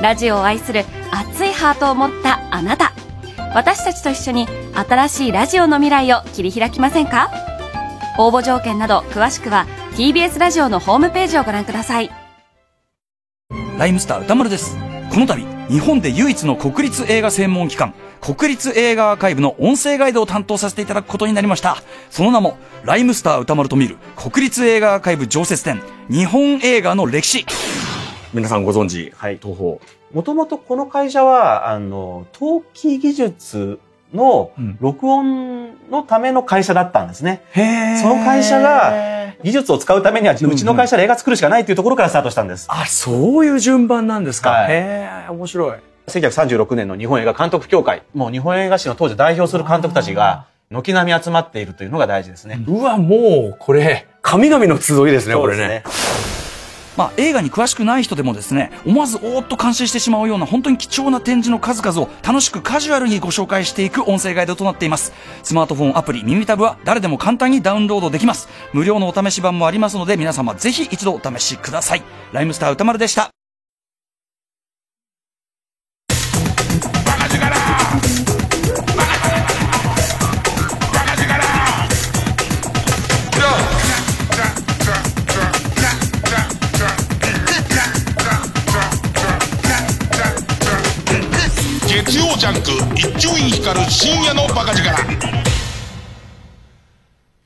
ラジオを愛する熱いハートを持ったあなた。私たちと一緒に新しいラジオの未来を切り開きませんか？応募条件など詳しくは TBS ラジオのホームページをご覧くださいライムスター歌丸です。この度、日本で唯一の国立映画専門機関、国立映画アーカイブの音声ガイドを担当させていただくことになりました。その名も、ライムスター歌丸と見る国立映画アーカイブ常設展、日本映画の歴史。皆さんご存知、はい、東宝。もともとこの会社は、あの、陶器技術の録音のための会社だったんですね。その会社が技術を使うためには、うちの会社で映画作るしかないというところからスタートしたんです。あ、そういう順番なんですか。はいへえ、面白い。1936年の日本映画監督協会、もう日本映画史の当時代表する監督たちが、軒並み集まっているというのが大事ですね。うわ、もう、これ、神々の集いですね、これね。まあ、映画に詳しくない人でもですね、思わずおーっと感心してしまうような本当に貴重な展示の数々を楽しくカジュアルにご紹介していく音声ガイドとなっています。スマートフォンアプリ耳タブは誰でも簡単にダウンロードできます。無料のお試し版もありますので皆様ぜひ一度お試しください。ライムスター歌丸でした。ク一丁院光る深夜のバカ力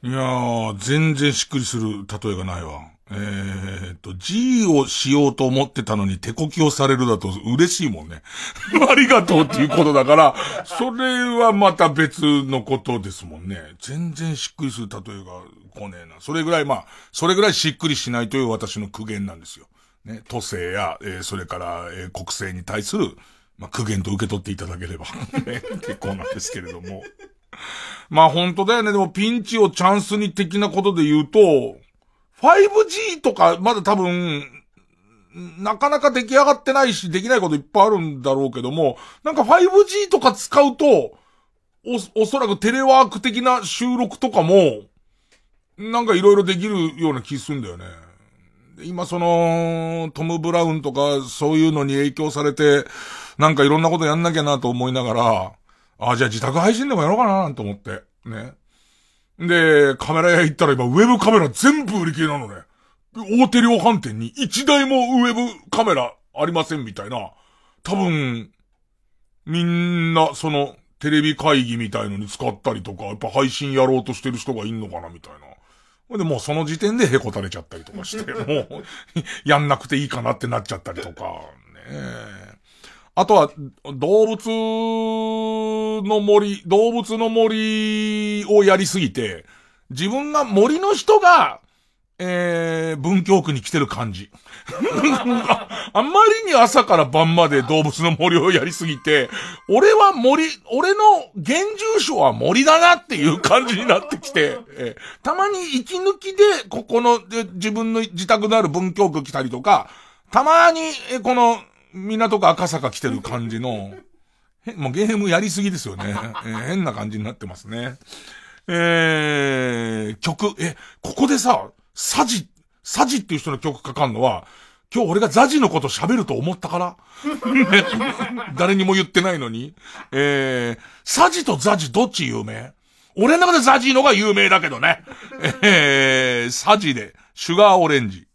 いやー、全然しっくりする例えがないわ。えーっと、G をしようと思ってたのに手こきをされるだと嬉しいもんね。ありがとうっていうことだから、それはまた別のことですもんね。全然しっくりする例えが来ねえな。それぐらいまあ、それぐらいしっくりしないという私の苦言なんですよ。ね、都政や、えーそれから、えー国政に対する、まあ、苦言と受け取っていただければ、結構なんですけれども。まあ本当だよね。でもピンチをチャンスに的なことで言うと、5G とかまだ多分、なかなか出来上がってないし、できないこといっぱいあるんだろうけども、なんか 5G とか使うと、お、おそらくテレワーク的な収録とかも、なんかいろいろできるような気すんだよね。今その、トム・ブラウンとかそういうのに影響されて、なんかいろんなことやんなきゃなと思いながら、あ、じゃあ自宅配信でもやろうかなと思って。ね。で、カメラ屋行ったら今ウェブカメラ全部売り切れなのね。大手量販店に一台もウェブカメラありませんみたいな。多分、みんなそのテレビ会議みたいのに使ったりとか、やっぱ配信やろうとしてる人がいんのかなみたいな。ほんでもうその時点でへこたれちゃったりとかして、もう、やんなくていいかなってなっちゃったりとか、ねえあとは、動物の森、動物の森をやりすぎて、自分が森の人が、えー、文京区に来てる感じ。あ あんまりに朝から晩まで動物の森をやりすぎて、俺は森、俺の現住所は森だなっていう感じになってきて、えーたまに息抜きで、ここの、で自分の自宅のある文京区来たりとか、たまに、えーこの、港区赤坂来てる感じの、へもうゲームやりすぎですよね。えー変な感じになってますね。えー、曲、え、ここでさ、サジ、サジっていう人の曲かかんのは、今日俺がザジのこと喋ると思ったから？誰にも言ってないのに。えー、サジとザジどっち有名？俺の中でザジのが有名だけどね。えー、サジで、シュガーオレンジ。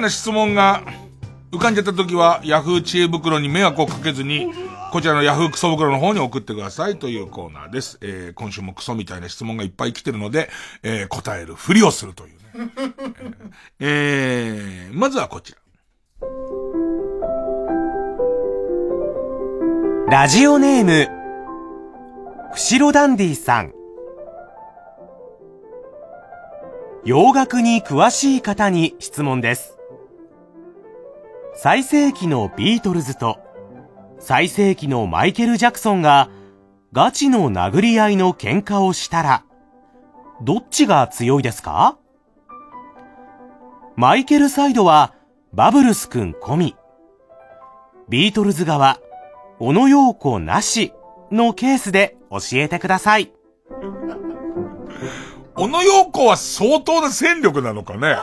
いな質問が浮かんじゃった時は、ヤフー知恵袋に迷惑をかけずに、こちらのヤフークソ袋の方に送ってくださいというコーナーです。えー、今週もクソみたいな質問がいっぱい来てるので、えー、答えるふりをするというね。えー、まずはこちら。ラジオネーム、釧路ダンディさん。洋楽に詳しい方に質問です。最盛期のビートルズと最盛期のマイケル・ジャクソンがガチの殴り合いの喧嘩をしたら、どっちが強いですか？マイケルサイドはバブルス君込み。ビートルズ側、小野陽子なしのケースで教えてください。小野陽子は相当な戦力なのかね？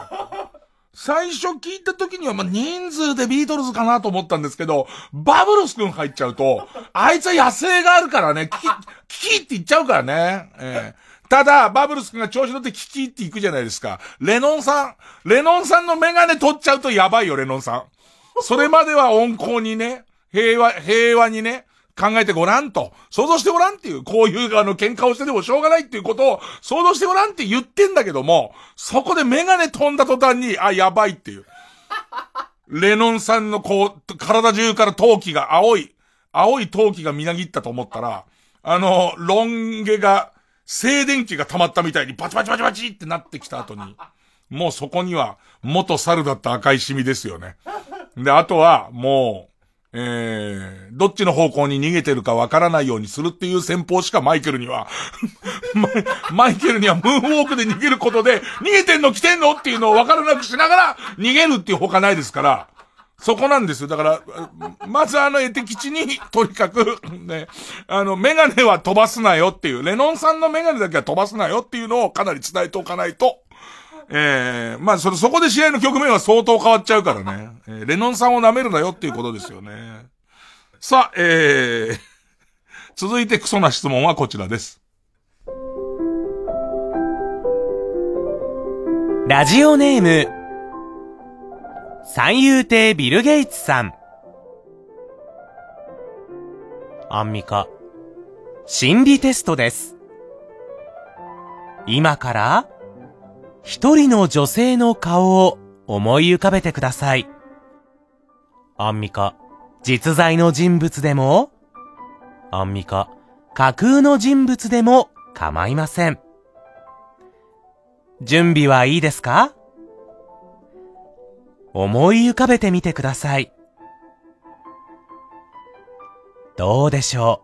最初聞いた時には、まあ、人数でビートルズかなと思ったんですけど、バブルス君入っちゃうと、あいつは野生があるからね、キキ、キキって言っちゃうからね。ええただ、バブルス君が調子乗ってキキって行くじゃないですか。レノンさん、レノンさんのメガネ取っちゃうとやばいよ、レノンさん。それまでは温厚にね、平和、平和にね、考えてごらんと。想像してごらんっていう、こういうあの喧嘩をしてでもしょうがないっていうことを想像してごらんって言ってんだけども、そこでメガネ飛んだ途端に、あ、やばいっていう。レノンさんのこう、体中から陶器が青い、青い陶器がみなぎったと思ったら、あの、ロン毛が、静電気が溜まったみたいにバチバチバチバチってなってきた後に、もうそこには元猿だった赤いシミですよね。で、あとは、もう、えー、どっちの方向に逃げてるかわからないようにするっていう戦法しかマイケルには。マイ、ケルにはムーンウォークで逃げることで、逃げてんの来てんのっていうのをわからなくしながら逃げるっていう他ないですから、そこなんですよ。だから、まずあの絵的地に、とにかく、ね、あの、メガネは飛ばすなよっていう、レノンさんのメガネだけは飛ばすなよっていうのをかなり伝えておかないと、ええまあ、それ、そこで試合の局面は相当変わっちゃうからね。えーレノンさんを舐めるなよっていうことですよね。さあ、えー、続いてクソな質問はこちらです。ラジオネーム、三遊亭ビル・ゲイツさん。アンミカ、心理テストです。今から、一人の女性の顔を思い浮かべてください。アンミカ、実在の人物でも、アンミカ、架空の人物でも構いません。準備はいいですか？思い浮かべてみてください。どうでしょ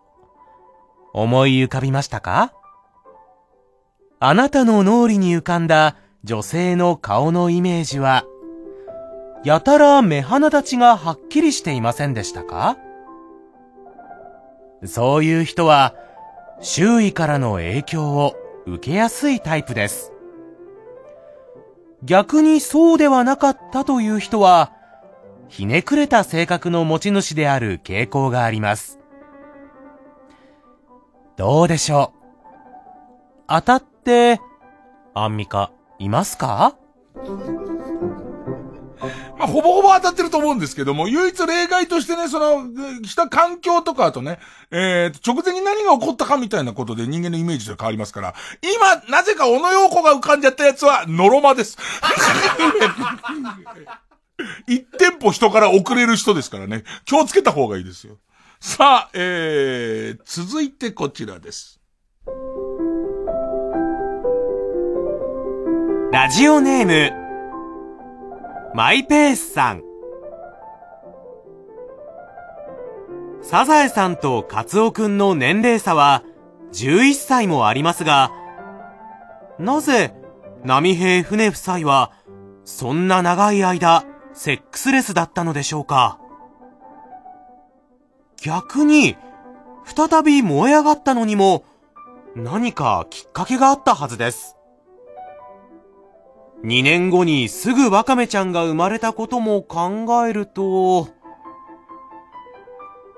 う？思い浮かびましたか？あなたの脳裏に浮かんだ女性の顔のイメージは、やたら目鼻立ちがはっきりしていませんでしたか？そういう人は、周囲からの影響を受けやすいタイプです。逆にそうではなかったという人は、ひねくれた性格の持ち主である傾向があります。どうでしょう？当たって、アンミカ、いますか？まあ、ほぼほぼ当たってると思うんですけども、唯一例外としてね、その、した環境とかあとね、えー、直前に何が起こったかみたいなことで人間のイメージが変わりますから、今、なぜか小野洋子が浮かんじゃったやつは、ノロマです。一店舗人から遅れる人ですからね、気をつけた方がいいですよ。さあ、えー、続いてこちらです。ラジオネーム、マイペースさん。サザエさんとカツオくんの年齢差は11歳もありますが、なぜ、波平船夫妻は、そんな長い間、セックスレスだったのでしょうか？逆に、再び燃え上がったのにも、何かきっかけがあったはずです。2年後にすぐワカメちゃんが生まれたことも考えると、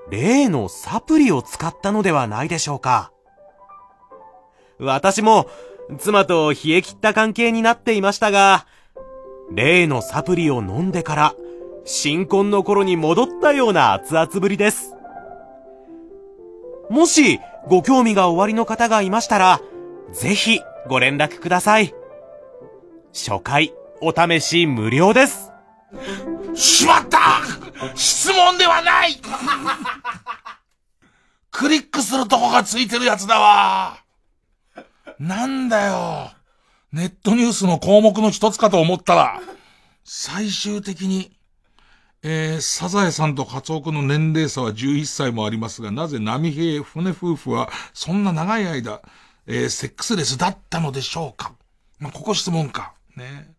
例のサプリを使ったのではないでしょうか。私も妻と冷え切った関係になっていましたが、例のサプリを飲んでから新婚の頃に戻ったような熱々ぶりです。もしご興味がおありの方がいましたら、ぜひご連絡ください。初回お試し無料です。しまった質問ではない クリックするとこがついてるやつだわなんだよ。ネットニュースの項目の一つかと思ったら、最終的に、えー、サザエさんとカツオ君の年齢差は11歳もありますが、なぜ波平船夫婦はそんな長い間、えー、セックスレスだったのでしょうか？まあ、ここ質問か。ね。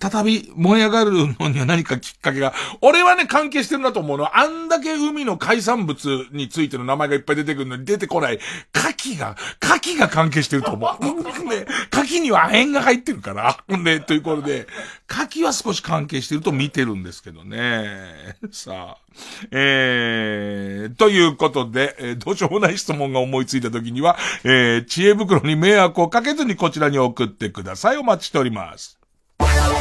再び燃え上がるのには何かきっかけが、俺はね、関係してるなと思うのは、あんだけ海の海産物についての名前がいっぱい出てくるのに出てこない、牡蠣が、牡蠣が関係してると思う。ね、牡蠣には亜鉛が入ってるから。ね、ということで、牡蠣は少し関係してると見てるんですけどね。さあ。えー、ということで、えーどうしようもない質問が思いついた時には、えー、知恵袋に迷惑をかけずにこちらに送ってください。お待ちしております。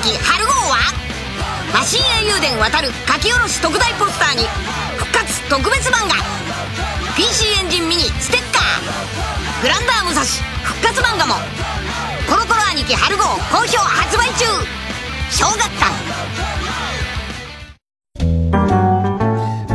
コロコロ兄貴春号は？マシン英雄伝渡る書き下ろし特大ポスターに復活特別漫画。PC エンジンミニステッカー。グランダー武蔵復活漫画も。コロコロ兄貴春号好評発売中。小学館。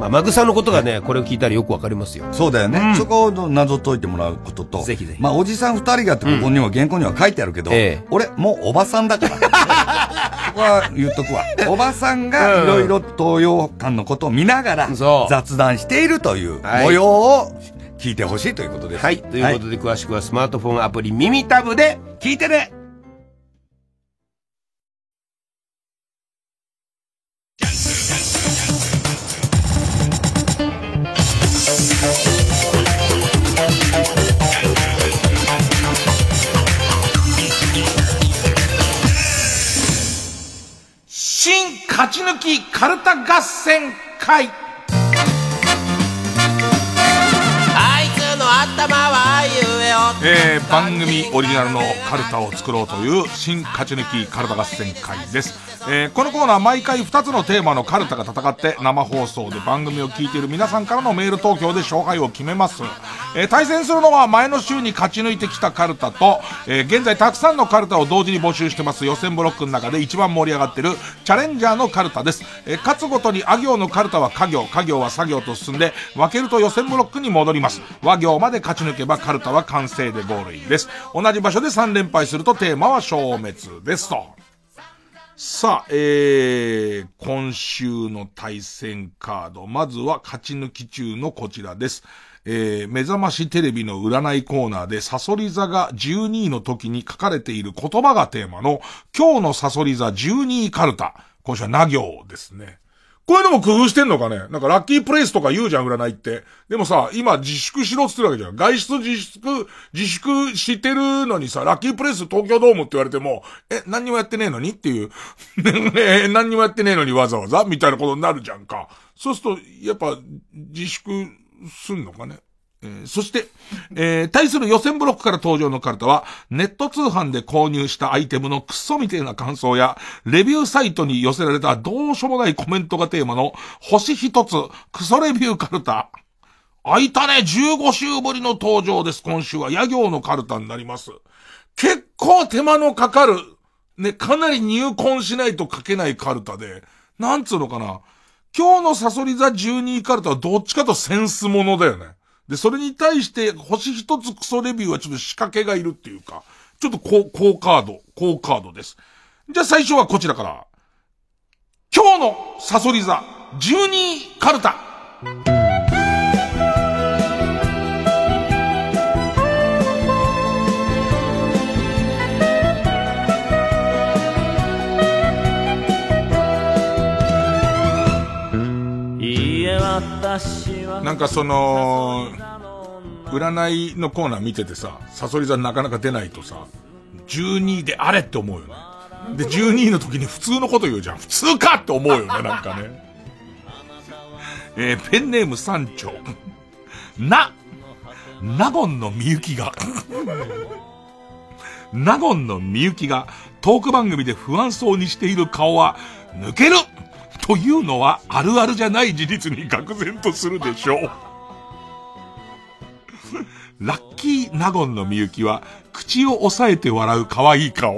まあ、マグサのことがね、これを聞いたらよくわかりますよ。そうだよね。そこを謎解いてもらうことと。ぜひぜひ。まあ、おじさん二人がってここには原稿には書いてあるけど、俺、もうおばさんだから。そこは言っとくわ。おばさんがいろいろ東洋館のことを見ながら雑談しているという模様を聞いてほしいということです。はい。ということで、詳しくはスマートフォンアプリ耳タブで聞いてね合戦会。あいつの頭はゆえお。えー、番組オリジナルのカルタを作ろうという新勝ち抜きカルタ合戦会です、えーこのコーナー毎回2つのテーマのカルタが戦って生放送で番組を聞いている皆さんからのメール投票で勝敗を決めます、えー対戦するのは前の週に勝ち抜いてきたカルタと、えー現在たくさんのカルタを同時に募集してます。予選ブロックの中で一番盛り上がってるチャレンジャーのカルタです、えー勝つごとにあ行のカルタは家行家行は作業と進んで分けると予選ブロックに戻ります。和行まで勝ち抜けばカルタは完成でゴールインです。同じ場所で3連敗するとテーマは消滅ですと。さあ、えー、今週の対戦カード。まずは勝ち抜き中のこちらです。えー、目覚ましテレビの占いコーナーでサソリ座が12位の時に書かれている言葉がテーマの今日のサソリ座12位カルタ。今週はな行ですね。こういうのも工夫してんのかね？なんかラッキープレイスとか言うじゃん、占いって。でもさ、今自粛しろって言ってるわけじゃん。外出自粛、自粛してるのにさ、ラッキープレイス東京ドームって言われても、え、何にもやってねえのにっていう。ね何にもやってねえのにわざわざ？みたいなことになるじゃんか。そうすると、やっぱ、自粛すんのかね？えーそして、えー対する予選ブロックから登場のカルタは、ネット通販で購入したアイテムのクソみたいな感想や、レビューサイトに寄せられたどうしようもないコメントがテーマの、星一つ、クソレビューカルタ。開いたね !15 週ぶりの登場です。今週は、野行のカルタになります。結構手間のかかる、ね、かなり入魂しないと書けないカルタで、なんつうのかな。今日のサソリ座12カルタはどっちかとセンスものだよね。で、それに対して、星一つクソレビューはちょっと仕掛けがいるっていうか、ちょっと高、高カード、高カードです。じゃあ最初はこちらから。今日のサソリ座12カルタ。なんかその、占いのコーナー見ててさ、サソリ座なかなか出ないとさ、12位であれって思うよね。で、12位の時に普通のこと言うじゃん。普通かって思うよね、なんかね。えーペンネーム三丁。な、納言のみゆきが、納言のみゆきがトーク番組で不安そうにしている顔は抜けるというのはあるあるじゃない事実に愕然とするでしょう。ラッキー納言のみゆきは、口を押さえて笑う可愛い顔。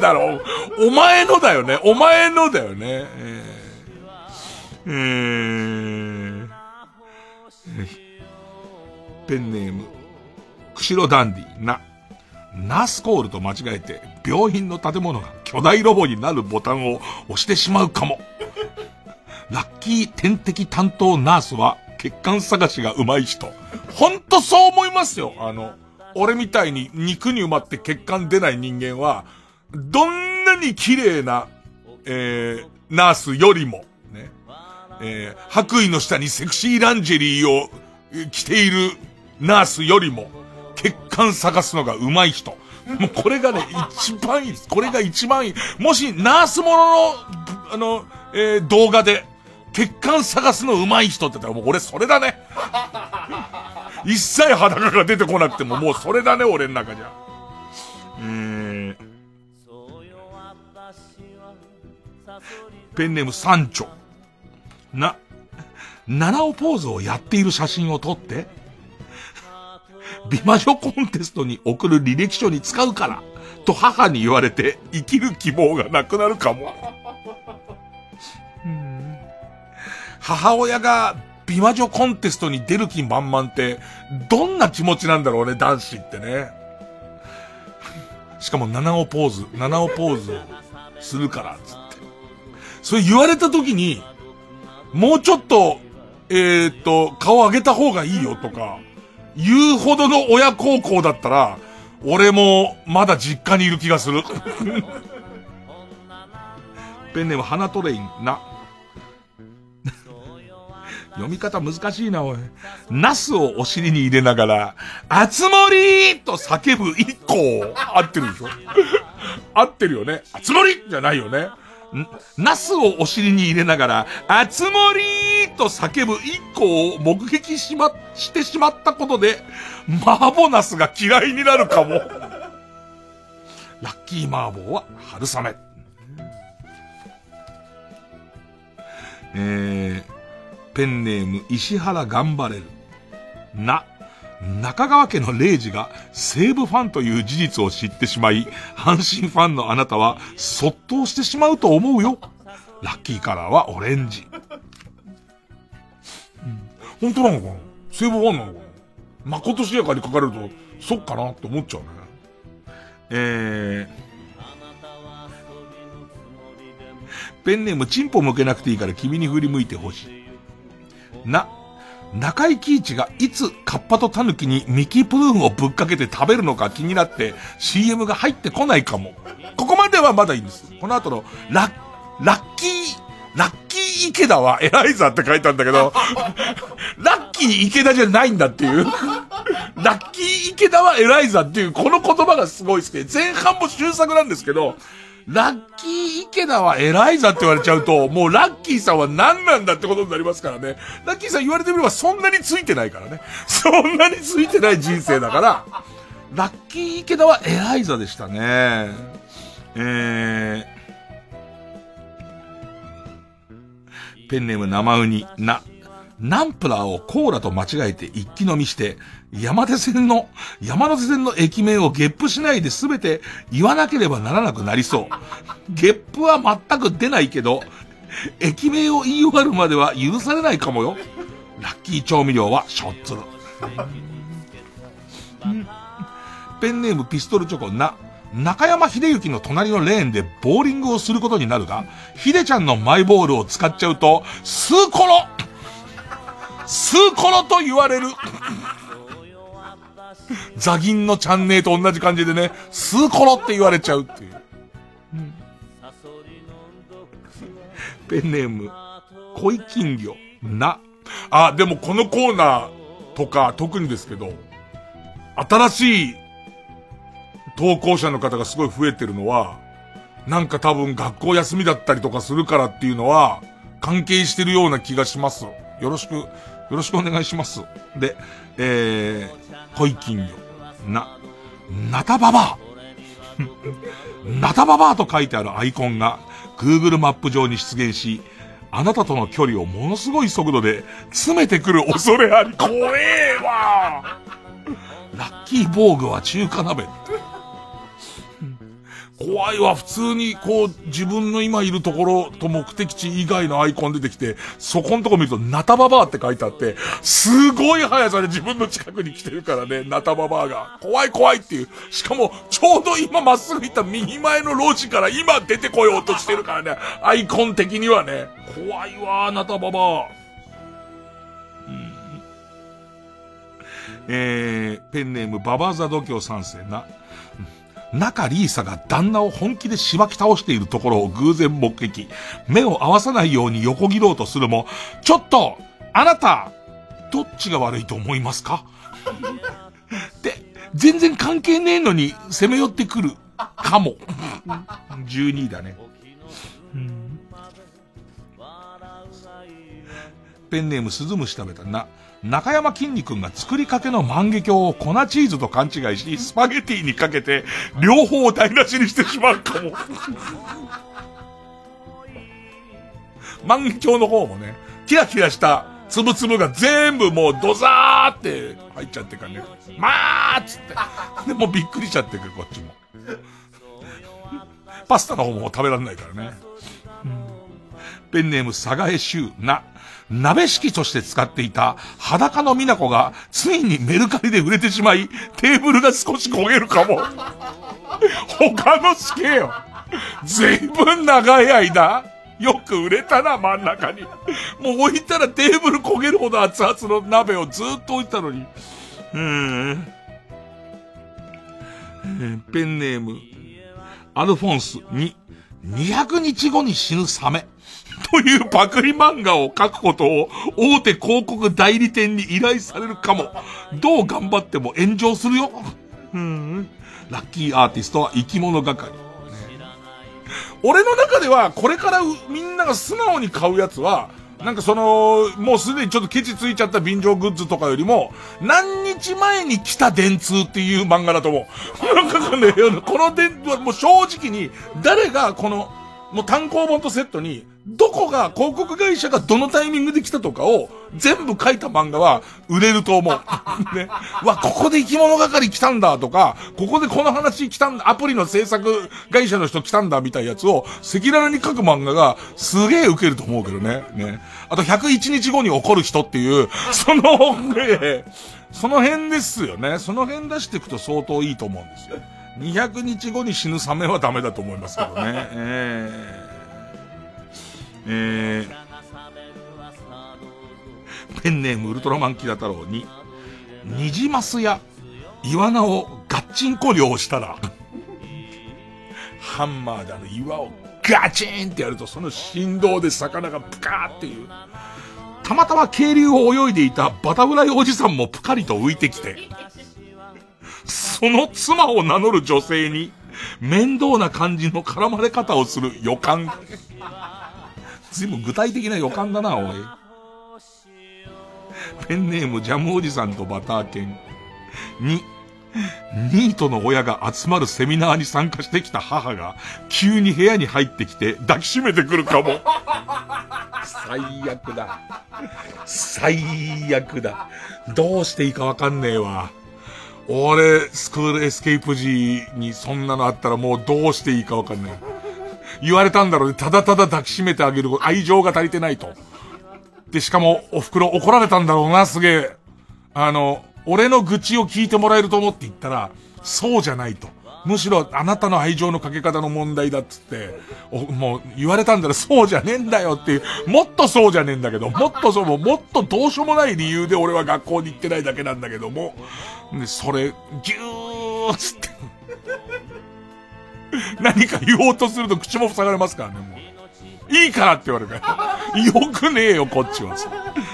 だろう。お前のだよね。お前のだよね。えー、えー、ペンネーム、釧路ダンディな。ナースコールと間違えて、病院の建物が巨大ロボになるボタンを押してしまうかも。ラッキー点滴担当ナースは血管探しが上手い人。ほんとそう思いますよ。あの、俺みたいに肉に埋まって血管出ない人間は、どんなに綺麗な、えー、ナースよりも、ね、えー、白衣の下にセクシーランジェリーを着ているナースよりも、血管探すのが上手い人。もうこれがね、一番いいです。これが一番いい。もし、ナースものの、あの、えー動画で、血管探すの上手い人って言ったらもう俺それだね。一切裸が出てこなくてももうそれだね、俺の中じゃ。えー、ペンネーム三丁。な、七尾ポーズをやっている写真を撮って、美魔女コンテストに送る履歴書に使うから、と母に言われて生きる希望がなくなるかも。母親が美魔女コンテストに出る気満々って、どんな気持ちなんだろうね、男子ってね。しかも七尾ポーズ、七尾ポーズをするから、つって。それ言われた時に、もうちょっと、えー、っと、顔上げた方がいいよとか、言うほどの親孝行だったら、俺もまだ実家にいる気がする。ペンネーム花トレインな。読み方難しいな、おい。ナスをお尻に入れながら、あつ森と叫ぶ一個。合ってるでしょ合ってるよね。あつ森じゃないよね。ナスをお尻に入れながら、あつ森と叫ぶ一個を目撃しま、してしまったことで、マーボナスが嫌いになるかも。ラッキーマーボーは春雨。えー、ペンネーム石原頑張れる。な、中川家のレイジが西武ファンという事実を知ってしまい、阪神ファンのあなたは、そっとしてしまうと思うよ。ラッキーカラーはオレンジ。うん、本当なのかな？西武ファンなのかな？誠しやかに書かれると、そっかなって思っちゃうね。えー、ペンネームチンポ向けなくていいから君に振り向いてほしい。な、中井貴一がいつカッパとタヌキにミキプルーンをぶっかけて食べるのか気になって CM が入ってこないかも。ここまではまだいいんです。この後のラッ、ラッキー、ラッキー池田はエライザって書いたんだけど、ラッキー池田じゃないんだっていう。ラッキー池田はエライザっていうこの言葉がすごい好きで、前半も終作なんですけど、ラッキー池田は偉いざって言われちゃうと、もうラッキーさんは何なんだってことになりますからね。ラッキーさん言われてみればそんなについてないからね。そんなについてない人生だから、ラッキー池田は偉いざでしたね。えー、ペンネーム生ウニ、な、ナンプラーをコーラと間違えて一気飲みして、山手線の、山手線の駅名をゲップしないで全て言わなければならなくなりそう。ゲップは全く出ないけど、駅名を言い終わるまでは許されないかもよ。ラッキー調味料はショッツル。ペンネームピストルチョコな、中山秀幸の隣のレーンでボーリングをすることになるが、秀ちゃんのマイボールを使っちゃうと、スーコロスーコロと言われる。ザギンのチャンネルと同じ感じでね、スーコロって言われちゃうっていう。ペンネーム、恋金魚、な。あ、でもこのコーナーとか特にですけど、新しい投稿者の方がすごい増えてるのは、なんか多分学校休みだったりとかするからっていうのは、関係してるような気がします。よろしくよろしくお願いします。で、えー、恋金魚。な、なたばばなたばばと書いてあるアイコンが Google マップ上に出現し、あなたとの距離をものすごい速度で詰めてくる恐れあり。怖えわラッキー防具は中華鍋。怖いわ、普通にこう、自分の今いるところと目的地以外のアイコン出てきて、そこのとこ見ると、ナタババアって書いてあって、すごい速さで自分の近くに来てるからね、ナタババアが。怖い怖いっていう。しかも、ちょうど今まっすぐ行った右前の路地から今出てこようとしてるからね、アイコン的にはね。怖いわ、ナタババア。えー、ペンネームババザ度胸三世な。中リーサが旦那を本気でしばき倒しているところを偶然目撃。目を合わさないように横切ろうとするも、ちょっとあなたどっちが悪いと思いますか？で、全然関係ねえのに攻め寄ってくるかも。12位だね。ペンネーム鈴虫食べたな。中山きんに君が作りかけの万華鏡を粉チーズと勘違いし、スパゲティにかけて、両方を台無しにしてしまうかも。万華鏡の方もね、キラキラしたつぶつぶが全部もうドザーって入っちゃってからね。まーっつって。で、もうびっくりしちゃってくる、こっちも。パスタの方も食べられないからね。ペンネーム、佐賀江州な。鍋敷として使っていた裸の美奈子がついにメルカリで売れてしまい、テーブルが少し焦げるかも。他の死刑よ。ずいぶん長い間、よく売れたな、真ん中に。もう置いたらテーブル焦げるほど熱々の鍋をずっと置いたのに。うん。ペンネーム、アルフォンスに、200日後に死ぬサメ。というパクリ漫画を書くことを大手広告代理店に依頼されるかも。どう頑張っても炎上するよ。うん。ラッキーアーティストは生き物係。俺の中では、これからみんなが素直に買うやつは、なんかその、もうすでにちょっとケチついちゃった便乗グッズとかよりも、何日前に来た電通っていう漫画だと思う。なんかね、この電、もう正直に、誰がこの、もう単行本とセットに、どこが、広告会社がどのタイミングで来たとかを、全部書いた漫画は、売れると思う。ね。わ、ここで生き物係来たんだとか、ここでこの話来たんだ、アプリの制作会社の人来たんだみたいなやつを、赤裸々に書く漫画が、すげえ受けると思うけどね。ね。あと、101日後に起こる人っていう、その、ね、その辺ですよね。その辺出していくと相当いいと思うんですよ。200日後に死ぬサメはダメだと思いますけどね。えー、えー、ペンネームウルトラマンキラ太郎に、ニジマスやイワナをガッチンコ漁したら、ハンマーであの岩をガチンってやるとその振動で魚がプカーっていう。たまたま渓流を泳いでいたバタフライおじさんもぷかりと浮いてきて、その妻を名乗る女性に、面倒な感じの絡まれ方をする予感。随分具体的な予感だな、おい。ペンネームジャムおじさんとバター犬。に、ニートの親が集まるセミナーに参加してきた母が、急に部屋に入ってきて抱きしめてくるかも。最悪だ。最悪だ。どうしていいかわかんねえわ。俺、スクールエスケープ時にそんなのあったらもうどうしていいかわかんない。言われたんだろうね。ただただ抱きしめてあげる愛情が足りてないと。で、しかも、お袋怒られたんだろうな、すげえ。あの、俺の愚痴を聞いてもらえると思って言ったら、そうじゃないと。むしろ、あなたの愛情のかけ方の問題だっつって、もう、言われたんだらそうじゃねえんだよっていう、もっとそうじゃねえんだけど、もっとそう、もっとどうしようもない理由で俺は学校に行ってないだけなんだけども、で、それ、ぎゅーっつって。何か言おうとすると口も塞がれますからね、もう。いいからって言われるから。よくねえよ、こっちはさ。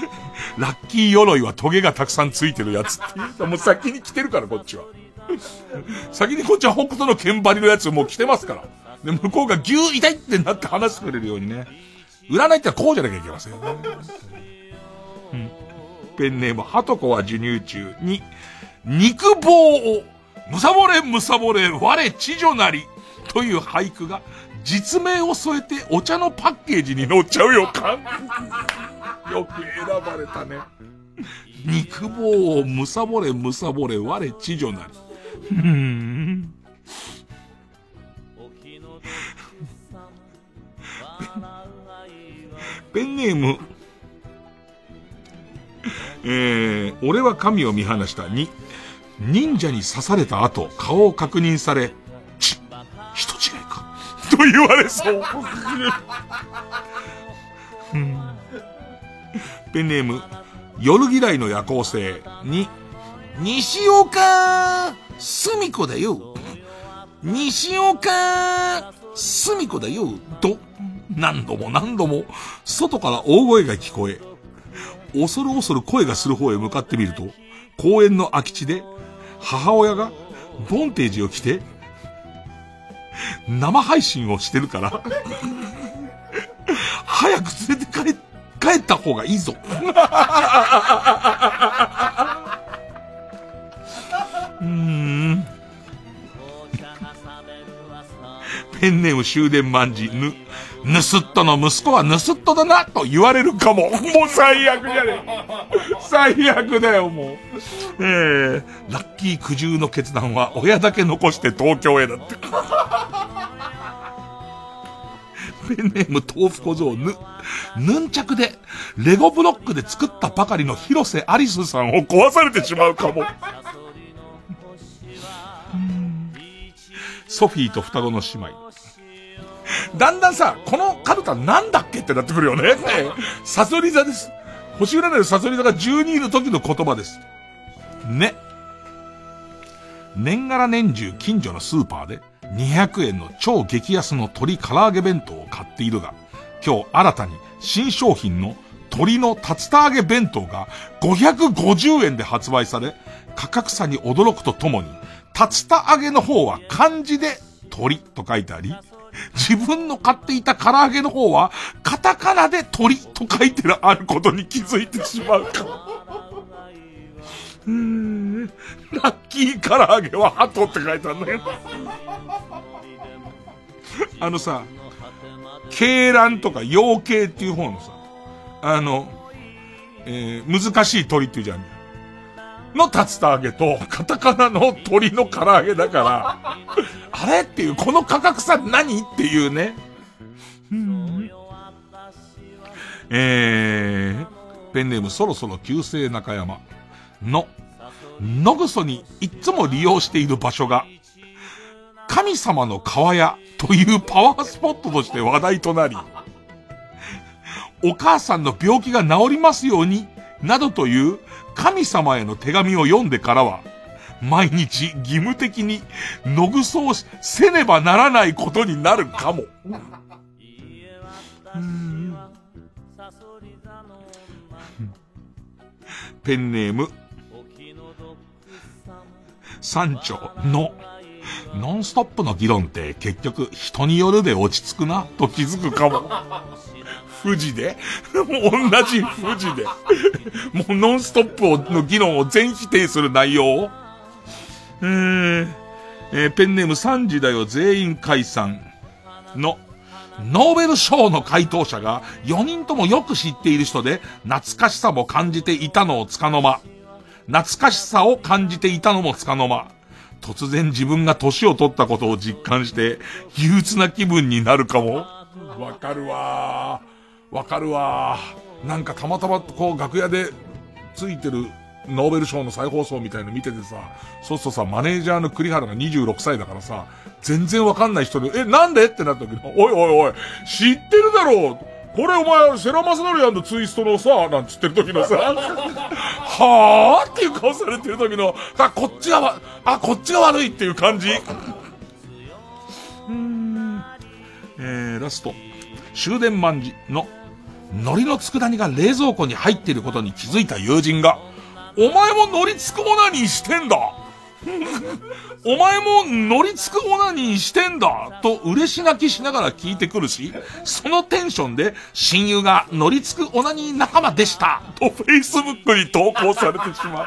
ラッキー鎧はトゲがたくさんついてるやつって。もう先に来てるから、こっちは。先にこっちは北斗の剣張りのやつもう来てますから。で、向こうがギュー痛いってなって話してくれるようにね。占いってはこうじゃなきゃいけませんよね。うん。ペンネーム、ハトコは授乳中に、肉棒を、むさぼれむさぼれ、我知女なり、という俳句が、実名を添えてお茶のパッケージに載っちゃうよか。よく選ばれたね。肉棒をむさぼれむさぼれ、我知女なり。ふーん。ペンネーム、えー、俺は神を見放したに、忍者に刺された後、顔を確認され、ち、人違いか、と言われそう。ペンネーム、夜嫌いの夜行性に、西岡、すみこだよ。西岡、すみこだよ。と、何度も何度も、外から大声が聞こえ、恐る恐る声がする方へ向かってみると、公園の空き地で、母親が、ボンテージを着て、生配信をしてるから早く連れて帰、帰った方がいいぞ。うーん。ペンネーム終電万事、ぬ、ぬすっとの息子はぬすっとだな、と言われるかも。もう最悪じゃねえ。最悪だよ、もう。えー、ラッキー苦渋の決断は親だけ残して東京へだって。ペンネーム豆腐小僧ぬ、ヌンチャクで、レゴブロックで作ったばかりの広瀬アリスさんを壊されてしまうかも。ソフィーと双子の姉妹。だんだんさ、このカルタなんだっけってなってくるよね。サソリ座です。星占いのサソリ座が12の時の言葉です。ね。年がら年中近所のスーパーで200円の超激安の鶏唐揚げ弁当を買っているが、今日新たに新商品の鶏の竜田揚げ弁当が550円で発売され、価格差に驚くとともに、竜田揚げの方は漢字で鳥と書いてあり、自分の買っていた唐揚げの方は、カタカナで鳥と書いてあることに気づいてしまうか。うーん、ラッキー唐揚げは鳩って書いてあるんだけど。あのさ、鶏卵とか養鶏っていう方のさ、あの、えー、難しい鳥っていうじゃん。の竜田揚げと、カタカナの鶏の唐揚げだから、あれっていう、この価格差何っていうね。えー、ペンネームそろそろ旧姓中山の、野ぐそにいつも利用している場所が、神様の川屋というパワースポットとして話題となり、お母さんの病気が治りますように、などという神様への手紙を読んでからは、毎日義務的に野ぐそをせねばならないことになるかも。ペンネーム、山頂の、ノンストップの議論って結局人によるで落ち着くなと気づくかも。富士で 同じ富士でもうノンストップをの議論を全否定する内容をえー、えー、ペンネーム3時だよ全員解散の、ノーベル賞の回答者が4人ともよく知っている人で懐かしさも感じていたのをつかの間。懐かしさを感じていたのもつかの間。突然自分が年を取ったことを実感して憂鬱な気分になるかも。わかるわわかるわなんかたまたまこう楽屋でついてるノーベル賞の再放送みたいの見ててさ、そうするとさ、マネージャーの栗原が26歳だからさ、全然わかんない人で、え、なんで？ってなった時に、おいおいおい、知ってるだろうこれお前、セラマスナリアンのツイストのさ、なんつってる時のさ、はぁっていう顔されてる時の、あ、こっちが、あ、こっちが悪いっていう感じ。うーん。えー、ラスト。終電万事の、海苔の佃煮が冷蔵庫に入っていることに気づいた友人が、お前も乗りつくオナニーしてんだ。お前も乗りつくオナニーしてんだ。と嬉し泣きしながら聞いてくるし、そのテンションで親友が乗りつくオナニー仲間でした。と Facebook に投稿されてしまう。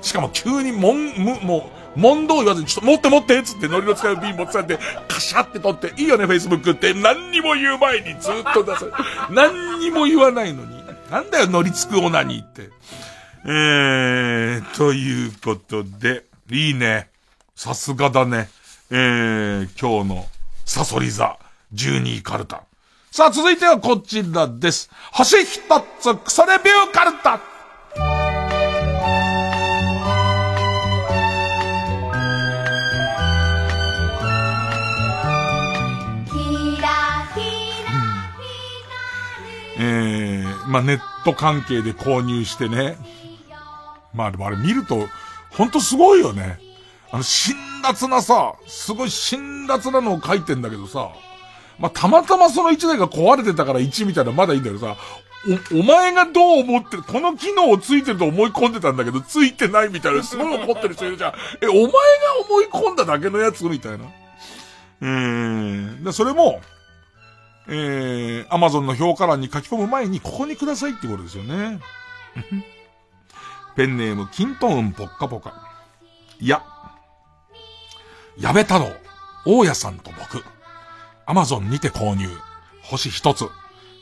しかも急にもん、む、もう、問答言わずに、ちょっと持って持ってっつって乗りの使う瓶持ってされて、カシャって取って、いいよね、Facebook って何にも言う前にずっと出す。何にも言わないのに。なんだよ、乗りつくオナニーって。えー、ということで、いいね。さすがだね。えー、今日のサソリ座12位カルタ。さあ、続いてはこちらです。星一つクソレビューカルタえー、まあ、ネット関係で購入してね。まあでもあれ見ると、ほんとすごいよね。あの、辛辣なさ、すごい辛辣なのを書いてんだけどさ、まあ、たまたまその1台が壊れてたから1みたいなまだいいんだけどさ、お、お前がどう思ってる、この機能をついてると思い込んでたんだけど、ついてないみたいな、すごい怒ってる人いるじゃん。え、お前が思い込んだだけのやつ？みたいな。えー、で、それも、えー、アマゾンの評価欄に書き込む前に、ここにくださいってことですよね。ペンネーム、キントーンポッカポカ。いや、矢部太郎、大家さんと僕、アマゾンにて購入、星一つ。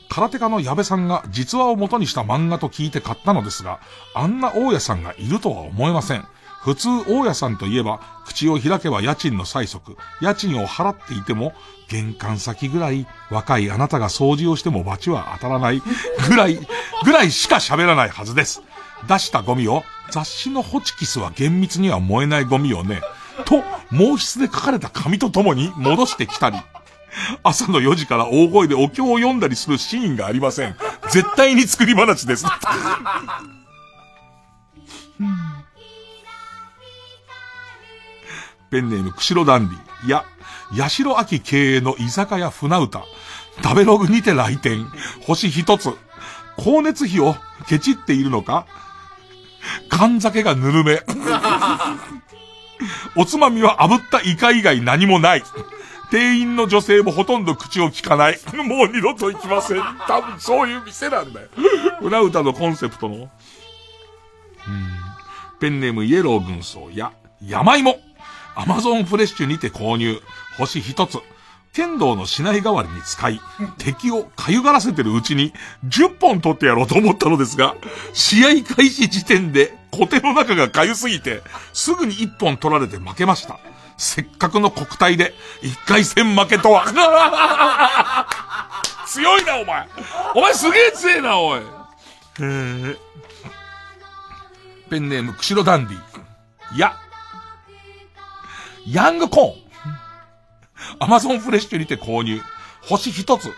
空手家の矢部さんが実話を元にした漫画と聞いて買ったのですが、あんな大家さんがいるとは思えません。普通大家さんといえば、口を開けば家賃の催促、家賃を払っていても、玄関先ぐらい、若いあなたが掃除をしても罰は当たらない、ぐらい、ぐらいしか喋らないはずです。出したゴミを、雑誌のホチキスは厳密には燃えないゴミをね、と、毛筆で書かれた紙とともに戻してきたり、朝の4時から大声でお経を読んだりするシーンがありません。絶対に作り話です。ペンネーム、釧路ダンディ。いや、八代秋経営の居酒屋船歌。食べログにて来店。星一つ。光熱費をケチっているのか？缶酒がぬるめ。おつまみは炙ったイカ以外何もない。店員の女性もほとんど口を聞かない。もう二度と行きません。多分そういう店なんだよ。船歌のコンセプトの。うん。ペンネームイエロー軍曹や、山芋。アマゾンフレッシュにて購入。星一つ。剣道の市内代わりに使い、敵をかゆがらせてるうちに10本取ってやろうと思ったのですが、試合開始時点で小手の中がかゆすぎて、すぐに1本取られて負けました。せっかくの国体で1回戦負けとは。強いな、お前。お前すげえ強えな、おい。ペンネーム、釧路ダンディ。いや、ヤングコーン。アマゾンフレッシュにて購入。星一つ。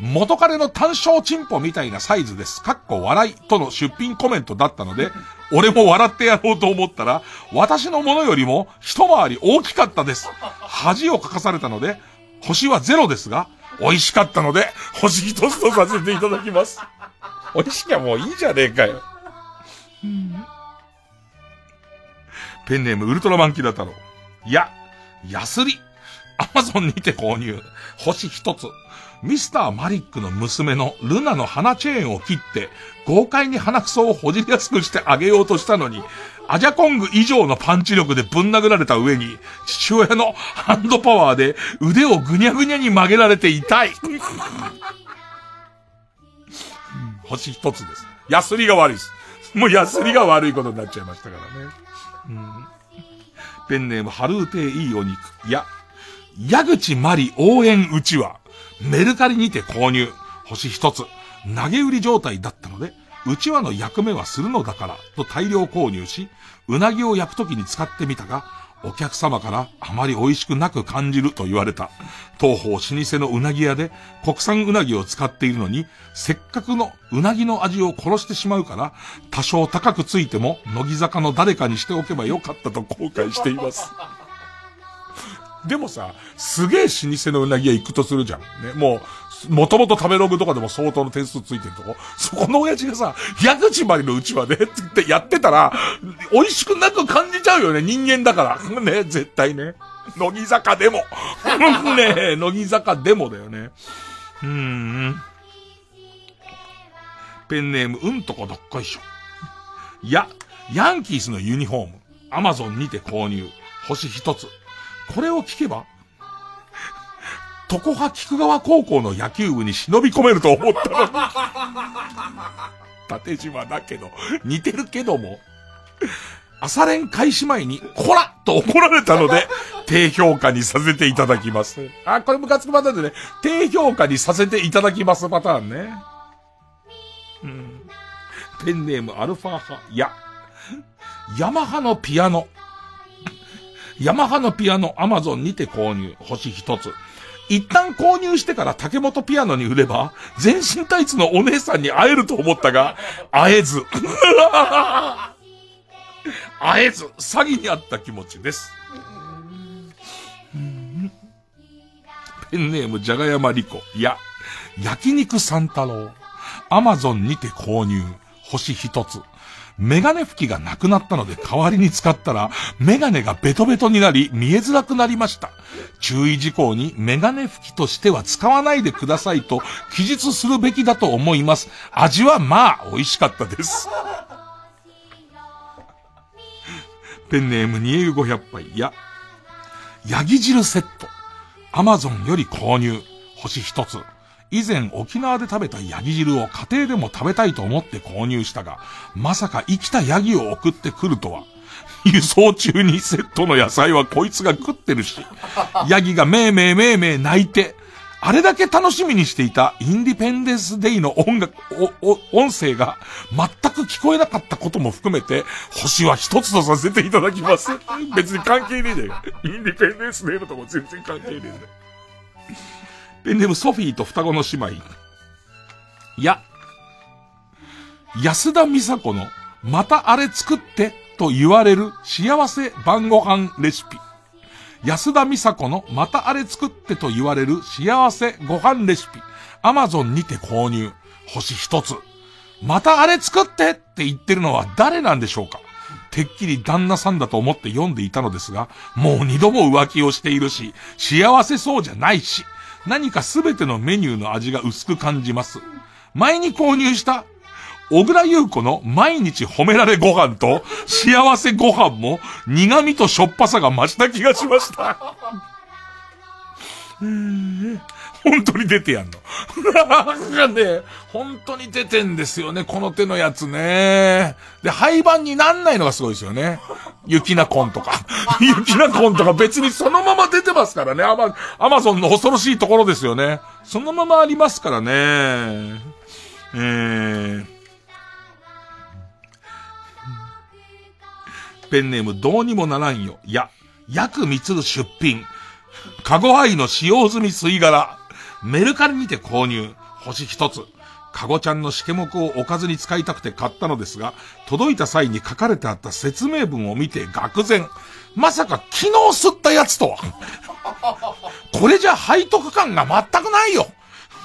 元彼の単勝チンポみたいなサイズです。かっこ笑いとの出品コメントだったので、俺も笑ってやろうと思ったら、私のものよりも一回り大きかったです。恥をかかされたので、星はゼロですが、美味しかったので、星一つとさせていただきます。美味しきゃもういいじゃねえかよ。ペンネームウルトラマンキラ太郎。いや、ヤスリ。アマゾンにて購入。星一つ。ミスターマリックの娘のルナの鼻チェーンを切って、豪快に鼻くそをほじりやすくしてあげようとしたのに、アジャコング以上のパンチ力でぶん殴られた上に、父親のハンドパワーで腕をぐにゃぐにゃに曲げられて痛い。星一つです。ヤスリが悪いです。もうヤスリが悪いことになっちゃいましたからね。うんペンネーム、ハルーテーいいお肉。や、矢口まり応援うちは、メルカリにて購入。星一つ。投げ売り状態だったので、うちわの役目はするのだから、と大量購入し、うなぎを焼くときに使ってみたが、お客様からあまり美味しくなく感じると言われた。東方老舗のうなぎ屋で国産うなぎを使っているのに、せっかくのうなぎの味を殺してしまうから、多少高くついても、乃木坂の誰かにしておけばよかったと後悔しています。でもさ、すげえ老舗のうなぎ屋行くとするじゃん。ね、もう、もともと食べログとかでも相当の点数ついてるとこ？そこの親父がさ、矢口まりのうちわでって言ってやってたら、美味しくなく感じちゃうよね、人間だから。ね、絶対ね。乃木坂でも。ね乃木坂でもだよね。うーん。ペンネーム、うんとこどっこいしょ。や、ヤンキースのユニフォーム、アマゾンにて購入、星一つ。これを聞けば、床派菊川高校の野球部に忍び込めると思ったのに。縦島だけど、似てるけども。朝練開始前に、こらと怒られたので、低評価にさせていただきます。あ、これムカつくパターンでね、低評価にさせていただきますパターンね。うん。ペンネームアルファ派、や、ヤマハのピアノ。ヤマハのピアノアマゾンにて購入、星一つ。一旦購入してから竹本ピアノに売れば、全身タイツのお姉さんに会えると思ったが、会えず。会えず、詐欺にあった気持ちです。ペンネーム、じゃがやまりこ。いや、焼肉三太郎。アマゾンにて購入。星一つ。メガネ拭きがなくなったので代わりに使ったら、メガネがベトベトになり見えづらくなりました。注意事項にメガネ拭きとしては使わないでくださいと記述するべきだと思います。味はまあ美味しかったです。ペンネーム煮え湯500杯や、ヤギ汁セット。アマゾンより購入。星一つ。以前沖縄で食べたヤギ汁を家庭でも食べたいと思って購入したが、まさか生きたヤギを送ってくるとは。輸送中にセットの野菜はこいつが食ってるし、ヤギがめいめいめいめい泣いて、あれだけ楽しみにしていたインディペンデンスデイの音楽、お、お、音声が全く聞こえなかったことも含めて、星は一つとさせていただきます。別に関係ねえだよ。インディペンデンスデイのとこ全然関係ねえだよ。ペンネームソフィーと双子の姉妹。いや、安田美沙子の、またあれ作ってと言われる幸せ晩ご飯レシピ。安田美沙子のまたあれ作ってと言われる幸せご飯レシピ。アマゾンにて購入。星一つ。またあれ作ってって言ってるのは誰なんでしょうかてっきり旦那さんだと思って読んでいたのですが、もう二度も浮気をしているし、幸せそうじゃないし、何かすべてのメニューの味が薄く感じます。前に購入した小倉優子の毎日褒められご飯と幸せご飯も苦味としょっぱさが増した気がしました。本当に出てやんの。なんかね、本当に出てんですよね、この手のやつね。で、廃盤になんないのがすごいですよね。雪なコンとか。雪なコンとか別にそのまま出てますからね。アマ、アマゾンの恐ろしいところですよね。そのままありますからね。えー。ペンネームどうにもならんよ。いや、薬蜜る出品。カゴハイの使用済み吸い殻。メルカリにて購入。星一つ。カゴちゃんのしけもくをおかずに使いたくて買ったのですが、届いた際に書かれてあった説明文を見て愕然。まさか昨日吸ったやつとは。これじゃ背徳感が全くないよ。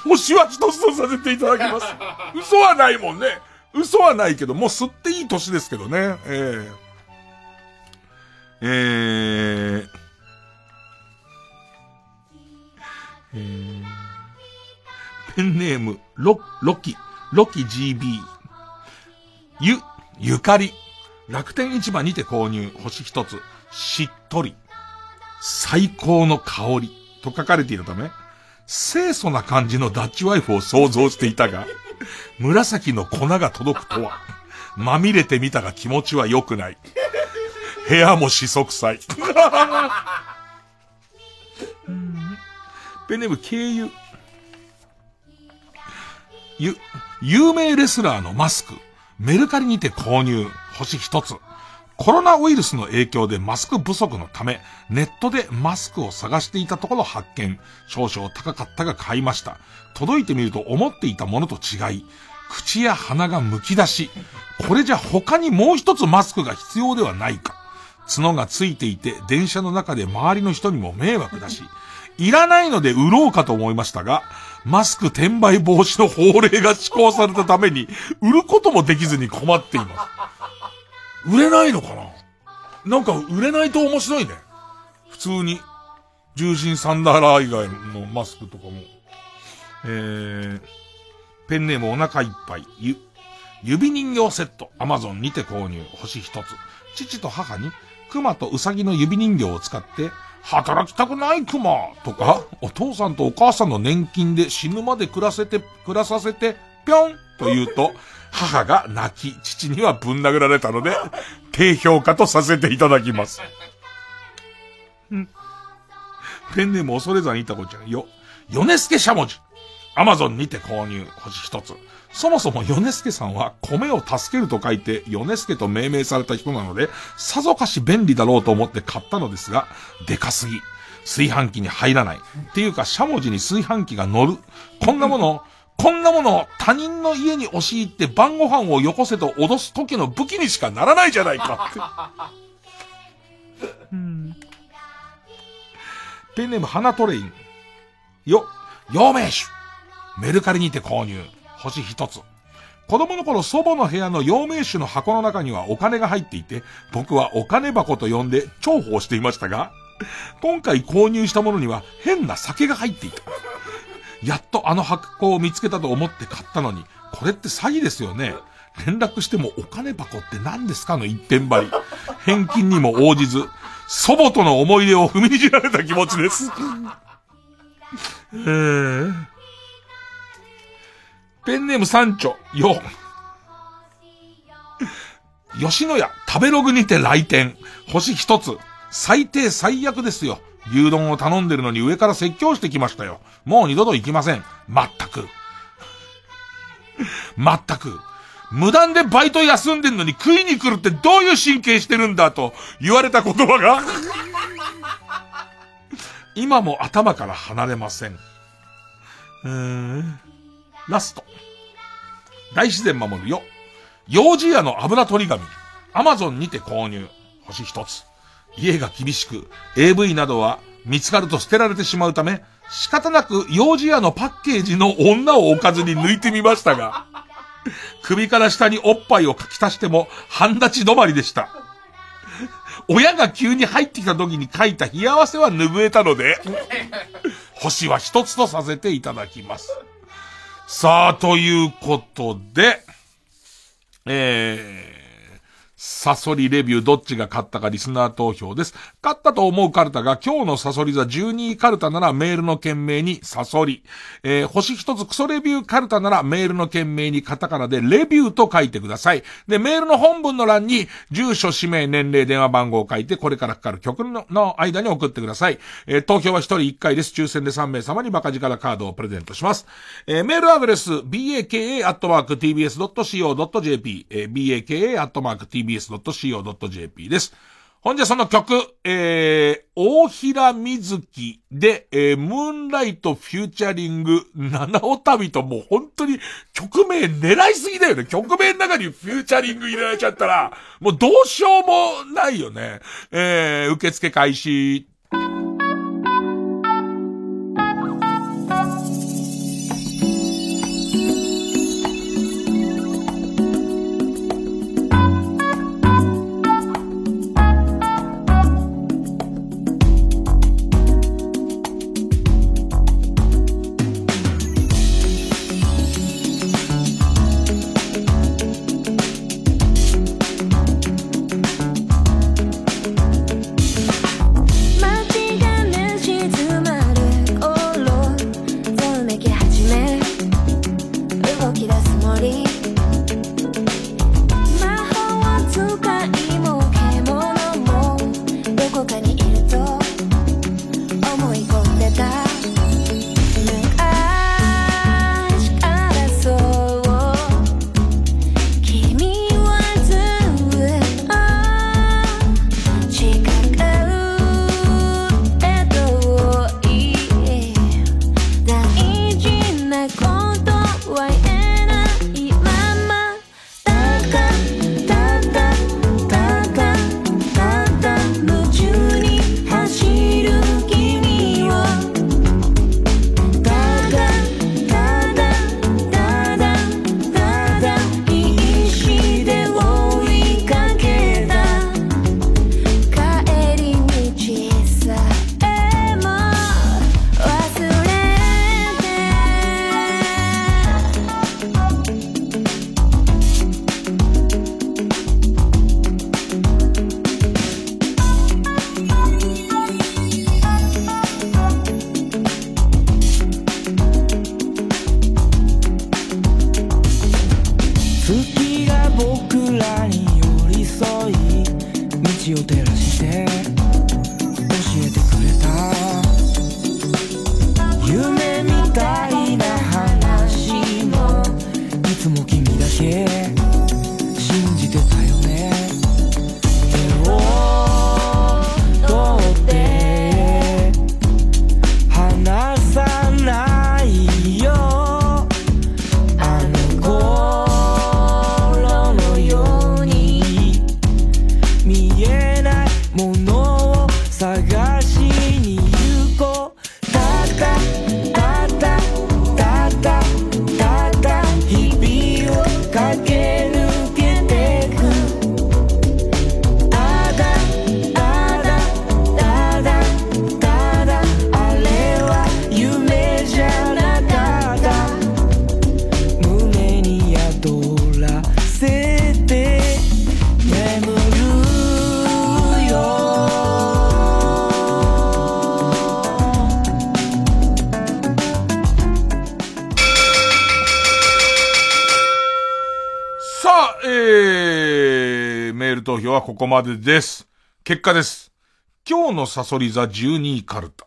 星は一つとさせていただきます。嘘はないもんね。嘘はないけど、もう吸っていい年ですけどね。ええーえー、えー、ペンネーム、ロ、ロキ、ロキ GB。ゆ、ゆかり。楽天市場にて購入、星一つ。しっとり。最高の香り。と書かれているため、清楚な感じのダッチワイフを想像していたが、紫の粉が届くとは、まみれてみたが気持ちは良くない。部屋もしそくさい。ペンネーム経由。ゆ、有名レスラーのマスク、メルカリにて購入、星一つ。コロナウイルスの影響でマスク不足のため、ネットでマスクを探していたところ発見。少々高かったが買いました。届いてみると思っていたものと違い、口や鼻が剥き出し、これじゃ他にもう一つマスクが必要ではないか。角がついていて、電車の中で周りの人にも迷惑だし、いらないので売ろうかと思いましたが、マスク転売防止の法令が施行されたために、売ることもできずに困っています。売れないのかな？なんか売れないと面白いね。普通に。重心サンダーラー以外のマスクとかも。えー、ペンネームお腹いっぱい。ゆ、指人形セット。アマゾンにて購入。星一つ。父と母に熊とウサギの指人形を使って、働きたくない熊とか、お父さんとお母さんの年金で死ぬまで暮らせて、暮らさせて、ぴょんと言うと、母が泣き、父にはぶん殴られたので、低評価とさせていただきます。ペンネーム恐れ山いたこちゃんよ。米助しゃもじ。アマゾンにて購入、星一つ。そもそも米助さんは米を助けると書いて米助と命名された人なので、さぞかし便利だろうと思って買ったのですが、でかすぎ。炊飯器に入らない。っていうか、しゃもじに炊飯器が乗る。こんなもの、こんなもの他人の家に押し入って晩ご飯をよこせと脅す時の武器にしかならないじゃないかって。ペンネーム花トレイン。よ、陽明酒。メルカリにて購入。星一つ。子供の頃祖母の部屋の陽明酒の箱の中にはお金が入っていて、僕はお金箱と呼んで重宝していましたが、今回購入したものには変な酒が入っていた。やっとあの箱を見つけたと思って買ったのに、これって詐欺ですよね。連絡してもお金箱って何ですかの一点張り。返金にも応じず、祖母との思い出を踏みにじられた気持ちです。えー、ペンネーム三丁、よ。吉野家、食べログにて来店。星一つ。最低最悪ですよ。牛丼を頼んでるのに上から説教してきましたよ。もう二度と行きません。まったく。まったく。無断でバイト休んでんのに食いに来るってどういう神経してるんだと言われた言葉が今も頭から離れません。うーん。ラスト。大自然守るよ。幼児屋の油取り紙。アマゾンにて購入。星一つ。家が厳しく、AV などは見つかると捨てられてしまうため、仕方なく幼児屋のパッケージの女を置かずに抜いてみましたが、首から下におっぱいを書き足しても半立ち止まりでした。親が急に入ってきた時に書いた冷や汗は拭えたので、星は一つとさせていただきます。さあ、ということで、えー、サソリレビューどっちが勝ったかリスナー投票です。勝ったと思うカルタが今日のサソリ座12位カルタならメールの件名にサソリ。えー、星一つクソレビューカルタならメールの件名にカタカナでレビューと書いてください。で、メールの本文の欄に住所、氏名、年齢、電話番号を書いてこれからかかる曲の間に送ってください。えー、投票は一人一回です。抽選で3名様にバカ力カードをプレゼントします。えー、メールアドレス、baka.tbs.co.jp、えー、baka.tbs tbs.co.jp です。ほんじゃその曲、えー、大平水木で、えー、ムーンライトフューチャリング、七尾旅ともう本当に曲名狙いすぎだよね。曲名の中にフューチャリング入れられちゃったら、もうどうしようもないよね。えー、受付開始。ここまでです。結果です。今日のサソリ座12位カルタ。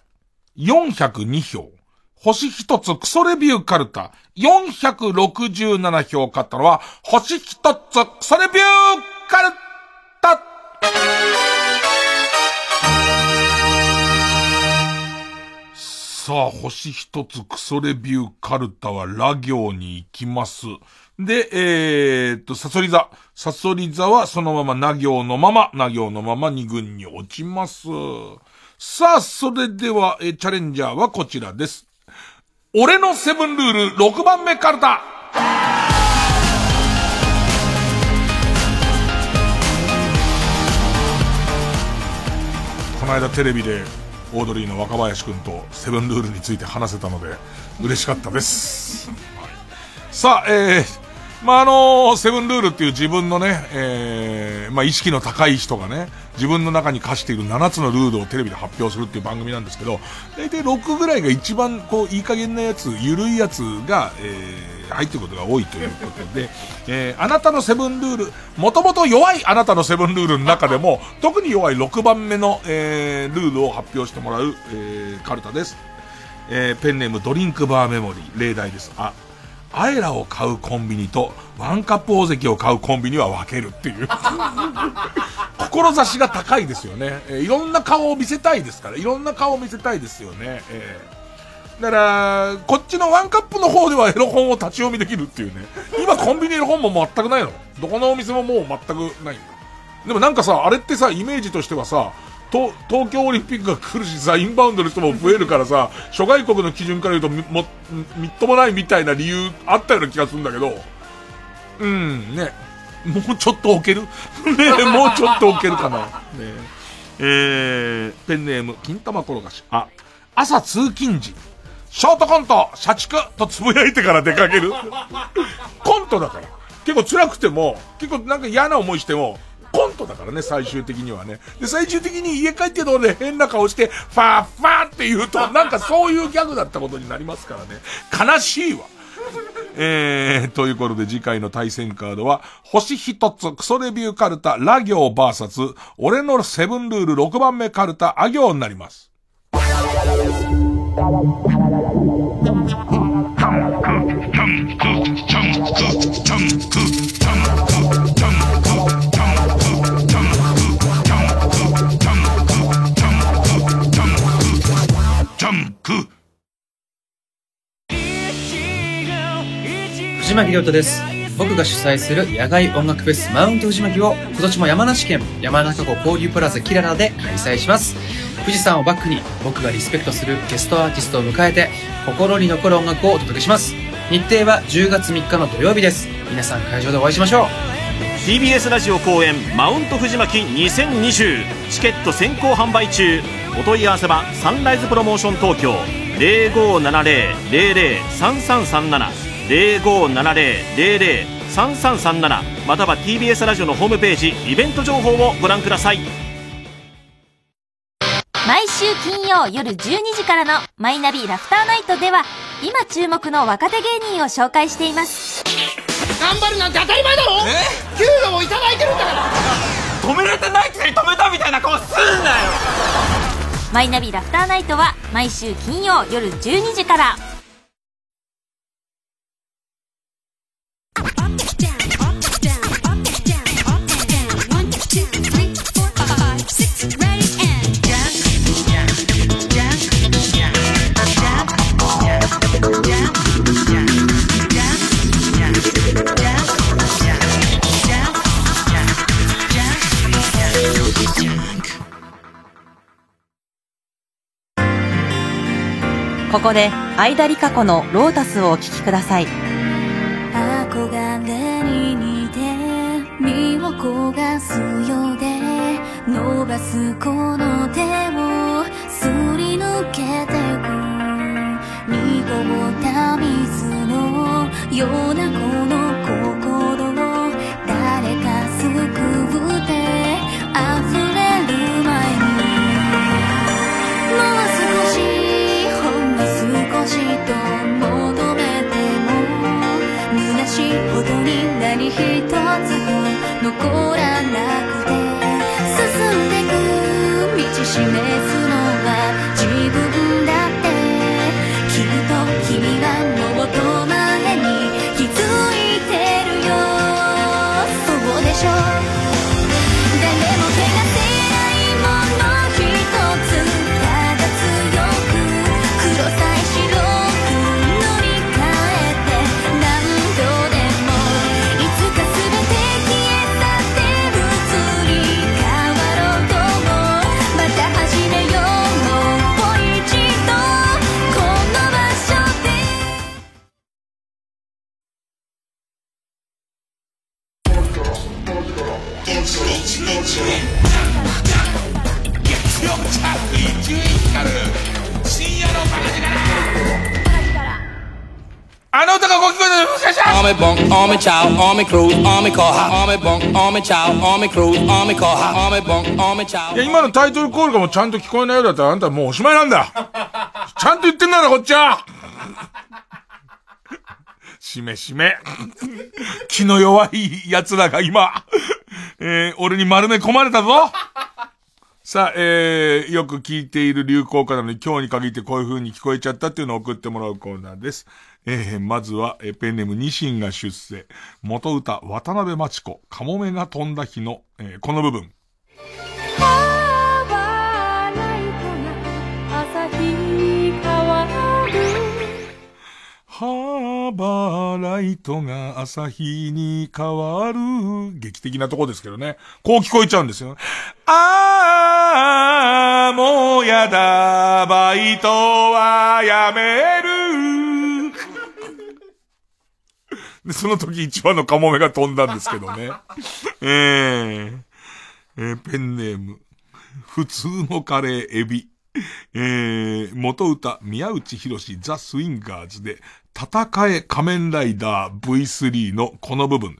402票。星一つクソレビューカルタ。467票買ったのは、星一つクソレビューさあ、星一つクソレビューカルタはラ行に行きます。で、えー、っと、サソリ座。サソリ座はそのままナ行のまま、ナ行のまま二軍に落ちます。さあ、それでは、えーチャレンジャーはこちらです。俺のセブンルール6番目カルタこの間テレビでオードリーの若林くんとセブンルールについて話せたので嬉しかったです。さあ、えー、まあ、あのセブンルールっていう自分のね、えー、まあ、意識の高い人がね、自分の中に課している7つのルールをテレビで発表するっていう番組なんですけど、大体6ぐらいが一番こう、いい加減なやつ、ゆるいやつが、えー、入ってることが多いということで、えー、あなたのセブンルール、もともと弱いあなたのセブンルールの中でも、特に弱い6番目の、えー、ルールを発表してもらう、えー、カルタです。えー、ペンネームドリンクバーメモリー、例題です。あ、アエラを買うコンビニと、ワンカップ大関を買うコンビニは分けるっていう。志が高いですよね、えーいろんな顔を見せたいですから、いろんな顔を見せたいですよね。えーだから、こっちのワンカップの方ではエロ本を立ち読みできるっていうね。今コンビニエロ本も全くないの。どこのお店ももう全くないんだ。でもなんかさ、あれってさ、イメージとしてはさ、東京オリンピックが来るしさ、インバウンドの人も増えるからさ、諸外国の基準から言うとみ、も、みっともないみたいな理由あったような気がするんだけど、うん、ね。もうちょっと置ける？ねもうちょっと置けるかな。ねえー、ペンネーム、金玉転がし。あ、朝通勤時、ショートコント、社畜とつぶやいてから出かける。コントだから。結構辛くても、結構なんか嫌な思いしても、コントだからね、最終的にはね。で、最終的に家帰ってるところで変な顔して、ファーファーって言うと、なんかそういうギャグだったことになりますからね。悲しいわ。えー、ということで次回の対戦カードは、星一つクソレビューカルタラ行バーサス、俺のセブンルール6番目カルタア行になります。藤巻亮太です。僕が主催する野外音楽フェスマウント藤巻を今年も山梨県山中湖交流プラザキララで開催します。富士山をバックに僕がリスペクトするゲストアーティストを迎えて心に残る音楽をお届けします。日程は10月3日の土曜日です。皆さん会場でお会いしましょう。TBS ラジオ公演マウント藤巻2020チケット先行販売中。お問い合わせはサンライズプロモーション東京。0570-003337 0570-003337または TBS ラジオのホームページイベント情報をご覧ください。毎週金曜夜12時からのマイナビラフターナイトでは今注目の若手芸人を紹介しています。頑張るなんて当たり前だろ！給料もいただいてるんだから！止められてないくせに止めたみたいな顔すんなよ。マイナビラフターナイトは毎週金曜夜12時からここで相田理香子のロータスをお聴きください。憧れに似て身を焦がすようで伸ばすこの手をすり抜けてく。濁った水のようなこの Army bunk, army chow, army cruise, army car, army bunk, army chow, army cruise, army car, army bunk, army chow. いや、今のタイトルコールがもうちゃんと聞こえないようだったらあんたもうおしまいなんだちゃんと言ってんだな、こっちはしめしめ。気の弱い奴らが今、えー、俺に丸め込まれたぞさあ、えー、よく聞いている流行歌なのに今日に限ってこういう風に聞こえちゃったっていうのを送ってもらうコーナーです。えー、まずは、えーペンネームニシンが出世。元歌、渡辺真知子、カモメが飛んだ日の、えーこの部分。朝日に変わるハーバーライトが朝日に変わる。劇的なとこですけどね。こう聞こえちゃうんですよ。あー、もうやだ、バイトはやめる。で、その時一番のカモメが飛んだんですけどね。えー、えーペンネーム。普通のカレーエビ。えー、元歌、宮内博士ザ・スインガーズで、戦え仮面ライダー V3 のこの部分。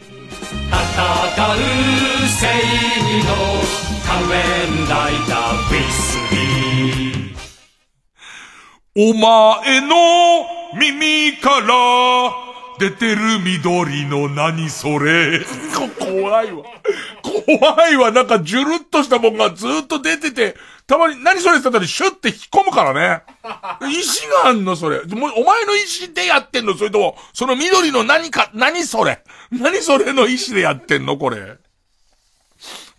戦う正義の仮面ライダー V3 お前の耳から出てる緑の何それ？こ怖いわ。怖いわ。なんかジュルっとしたもんがずっと出てて、たまに何それって言ったらシュッて引っ込むからね。石があんのそれ。お前の石でやってんの？それとも、その緑の何か、何それ？何それの石でやってんのこれ？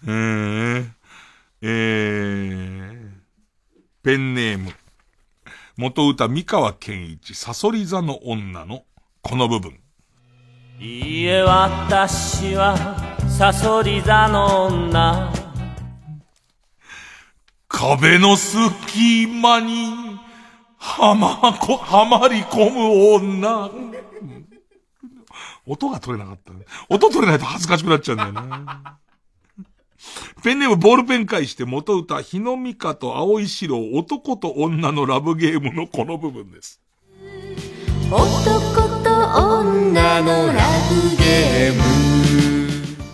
えー、えー、ペンネーム。元歌三河健一、サソリ座の女のこの部分。いいえ私はサソリ座の女壁の隙間に、はまこ、はまり込む女。音が取れなかったね。音取れないと恥ずかしくなっちゃうんだよね。ペンネームボールペン返して元歌、日の美香と青い白男と女のラブゲームのこの部分です。男と女のラブゲーム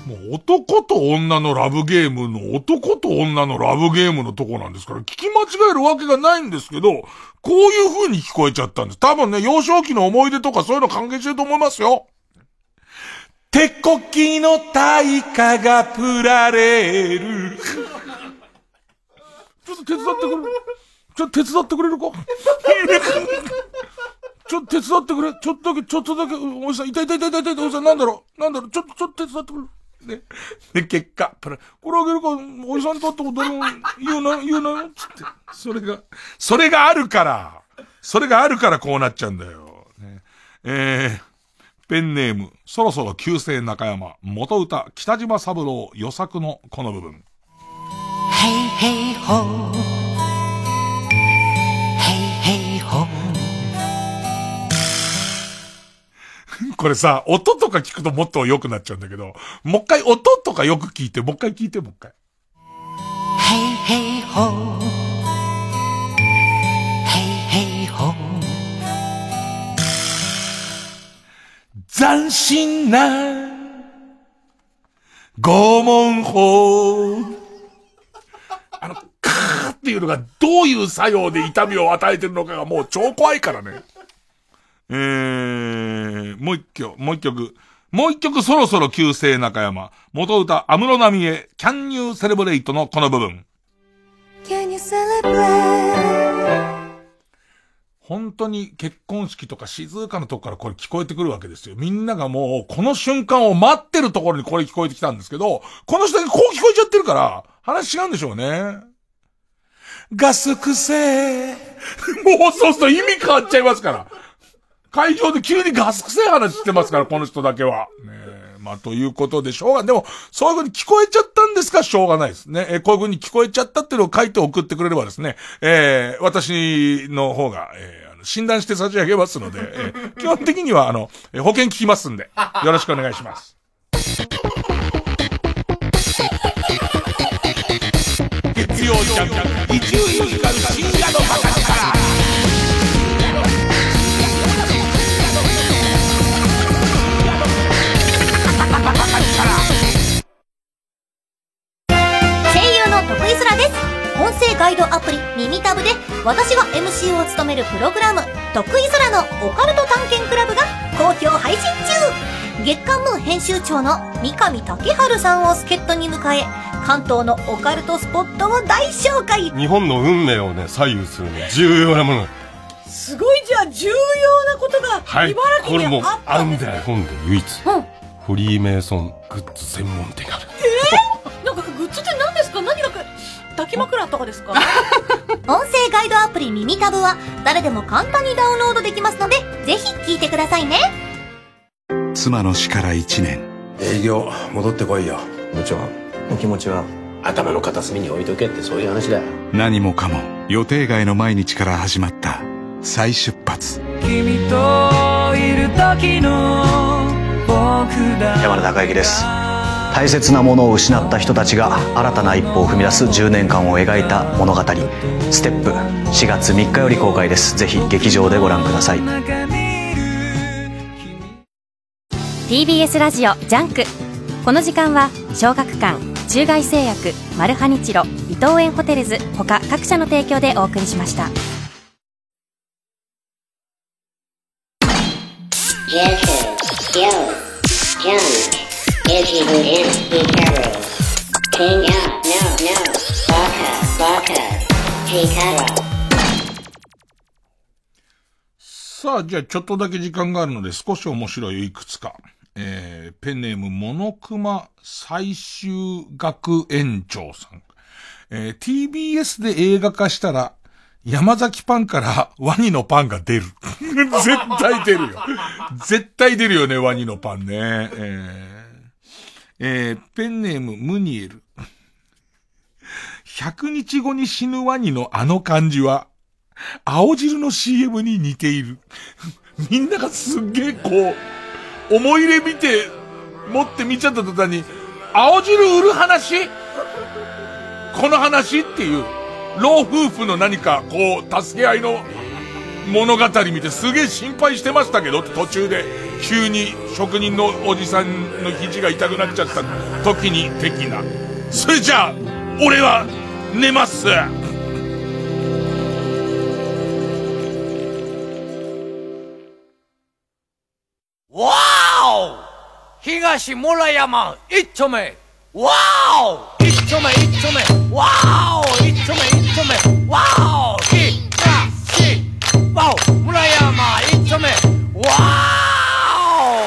もう男と女のラブゲームの男と女のラブゲームのとこなんですから、聞き間違えるわけがないんですけど、こういう風に聞こえちゃったんです。多分ね、幼少期の思い出とかそういうの関係してると思いますよ。手こきの対価がプラレール。ちょっと手伝ってくれるちょっと手伝ってくれるか？ちょっと手伝ってくれ。ちょっとだけ、ちょっとだけ、おじさん、痛い痛い痛い痛い痛い、おじさん、なんだろうなんだろうちょっと、ちょっと手伝ってくれ。ね。で、結果、プラ、これあげるか、おじさんとってことも言うな、言うなよ、つって。それが、それがあるから、それがあるからこうなっちゃうんだよ。ね、えー、ペンネーム、そろそろ旧姓中山、元歌、北島三郎、予作のこの部分。Hey hey ho Hey hey これさ、音とか聞くともっと良くなっちゃうんだけど、もう一回音とかよく聞いて、もう一回聞いて、もう一回。Hey hey ho Hey hey ho 斬新な拷問法。あの、カーっていうのがどういう作用で痛みを与えてるのかがもう超怖いからね。えー、もう一曲、もう一曲。もう一曲そろそろ旧姓中山。元歌、安室奈美恵、Can You Celebrate のこの部分。Can you celebrate? 本当に結婚式とか静かなとこからこれ聞こえてくるわけですよ。みんながもうこの瞬間を待ってるところにこれ聞こえてきたんですけど、この人だけこう聞こえちゃってるから、話違うんでしょうね。ガス癖。もうそうすると意味変わっちゃいますから。会場で急にガス癖話してますから、この人だけは。ねえまあ、ということで、しょうが、でも、そういう風に聞こえちゃったんですか、しょうがないですね。えーこういう風に聞こえちゃったっていうのを書いて送ってくれればですね、えー私の方が、えーあの診断して差し上げますので、えー基本的には、あの、えー保険聞きますんで、よろしくお願いします。月曜ジャンク、一流ミュージカル深夜のバカ力。徳井空です音声ガイドアプリ耳タブで私が MC を務めるプログラム徳井空のオカルト探検クラブが好評配信中月刊ムー編集長の三上竹春さんを助っ人に迎え関東のオカルトスポットを大紹介日本の運命をね、左右するね、重要なもの。すごいじゃあ重要なことがはい。茨これも城にあっ、あんだよ。日本で唯一、うんフリーメイソングッズ専門店がある。えー、なんかグッズって何ですか？何が抱き枕とかですか？音声ガイドアプリ耳タブは誰でも簡単にダウンロードできますのでぜひ聞いてくださいね。妻の死から1年。営業戻ってこいよ。部長。お気持ちは？頭の片隅に置いとけってそういう話だよ。何もかも予定外の毎日から始まった再出発。君といる時の山田孝之です。大切なものを失った人たちが新たな一歩を踏み出す10年間を描いた物語「ステップ」4月3日より公開です。ぜひ劇場でご覧ください。TBS ラジオジャンク。この時間は小学館中外製薬マルハニチロ伊藤園ホテルズ他各社の提供でお送りしましたさあ、じゃあちょっとだけ時間があるので少し面白いいくつか。えー、ペンネームモノクマ最終学園長さん。えー、TBS で映画化したら、山崎パンからワニのパンが出る。絶対出るよ。絶対出るよね、ワニのパンね。えーえーペンネームムニエル。100日後に死ぬワニのあの感じは、青汁の CM に似ている。みんながすっげえこう、思い入れ見て、持って見ちゃった途端に、青汁売る話？この話っていう、老夫婦の何かこう、助け合いの物語見てすげえ心配してましたけど、途中で急に職人のおじさんの肘が痛くなっちゃった時に的な。それじゃあ、俺は寝ます。東村山一丁目。わお一丁目一丁目。わお一丁目一丁目。わお東わお村山一丁目。わお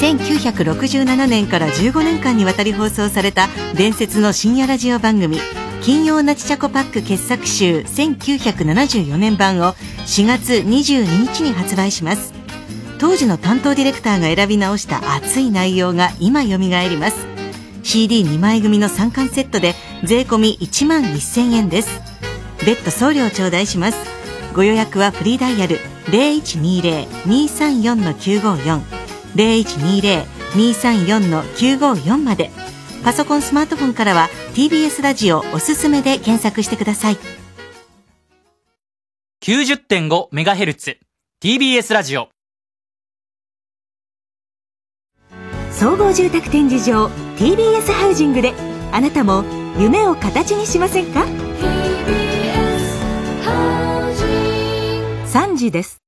Thank you. 1967年から15年間にわたり放送された伝説の深夜ラジオ番組金曜ナチチャコパック傑作集1974年版を4月22日に発売します。当時の担当ディレクターが選び直した熱い内容が今蘇ります。CD2 枚組の3巻セットで税込1万1000円です。別途送料頂戴します。ご予約はフリーダイヤル0120-234-954 0120-234-954まで。パソコンスマートフォンからは TBS ラジオおすすめで検索してください。90.5MHz TBS ラジオ。総合住宅展示場 TBS ハウジングであなたも夢を形にしませんか？時です。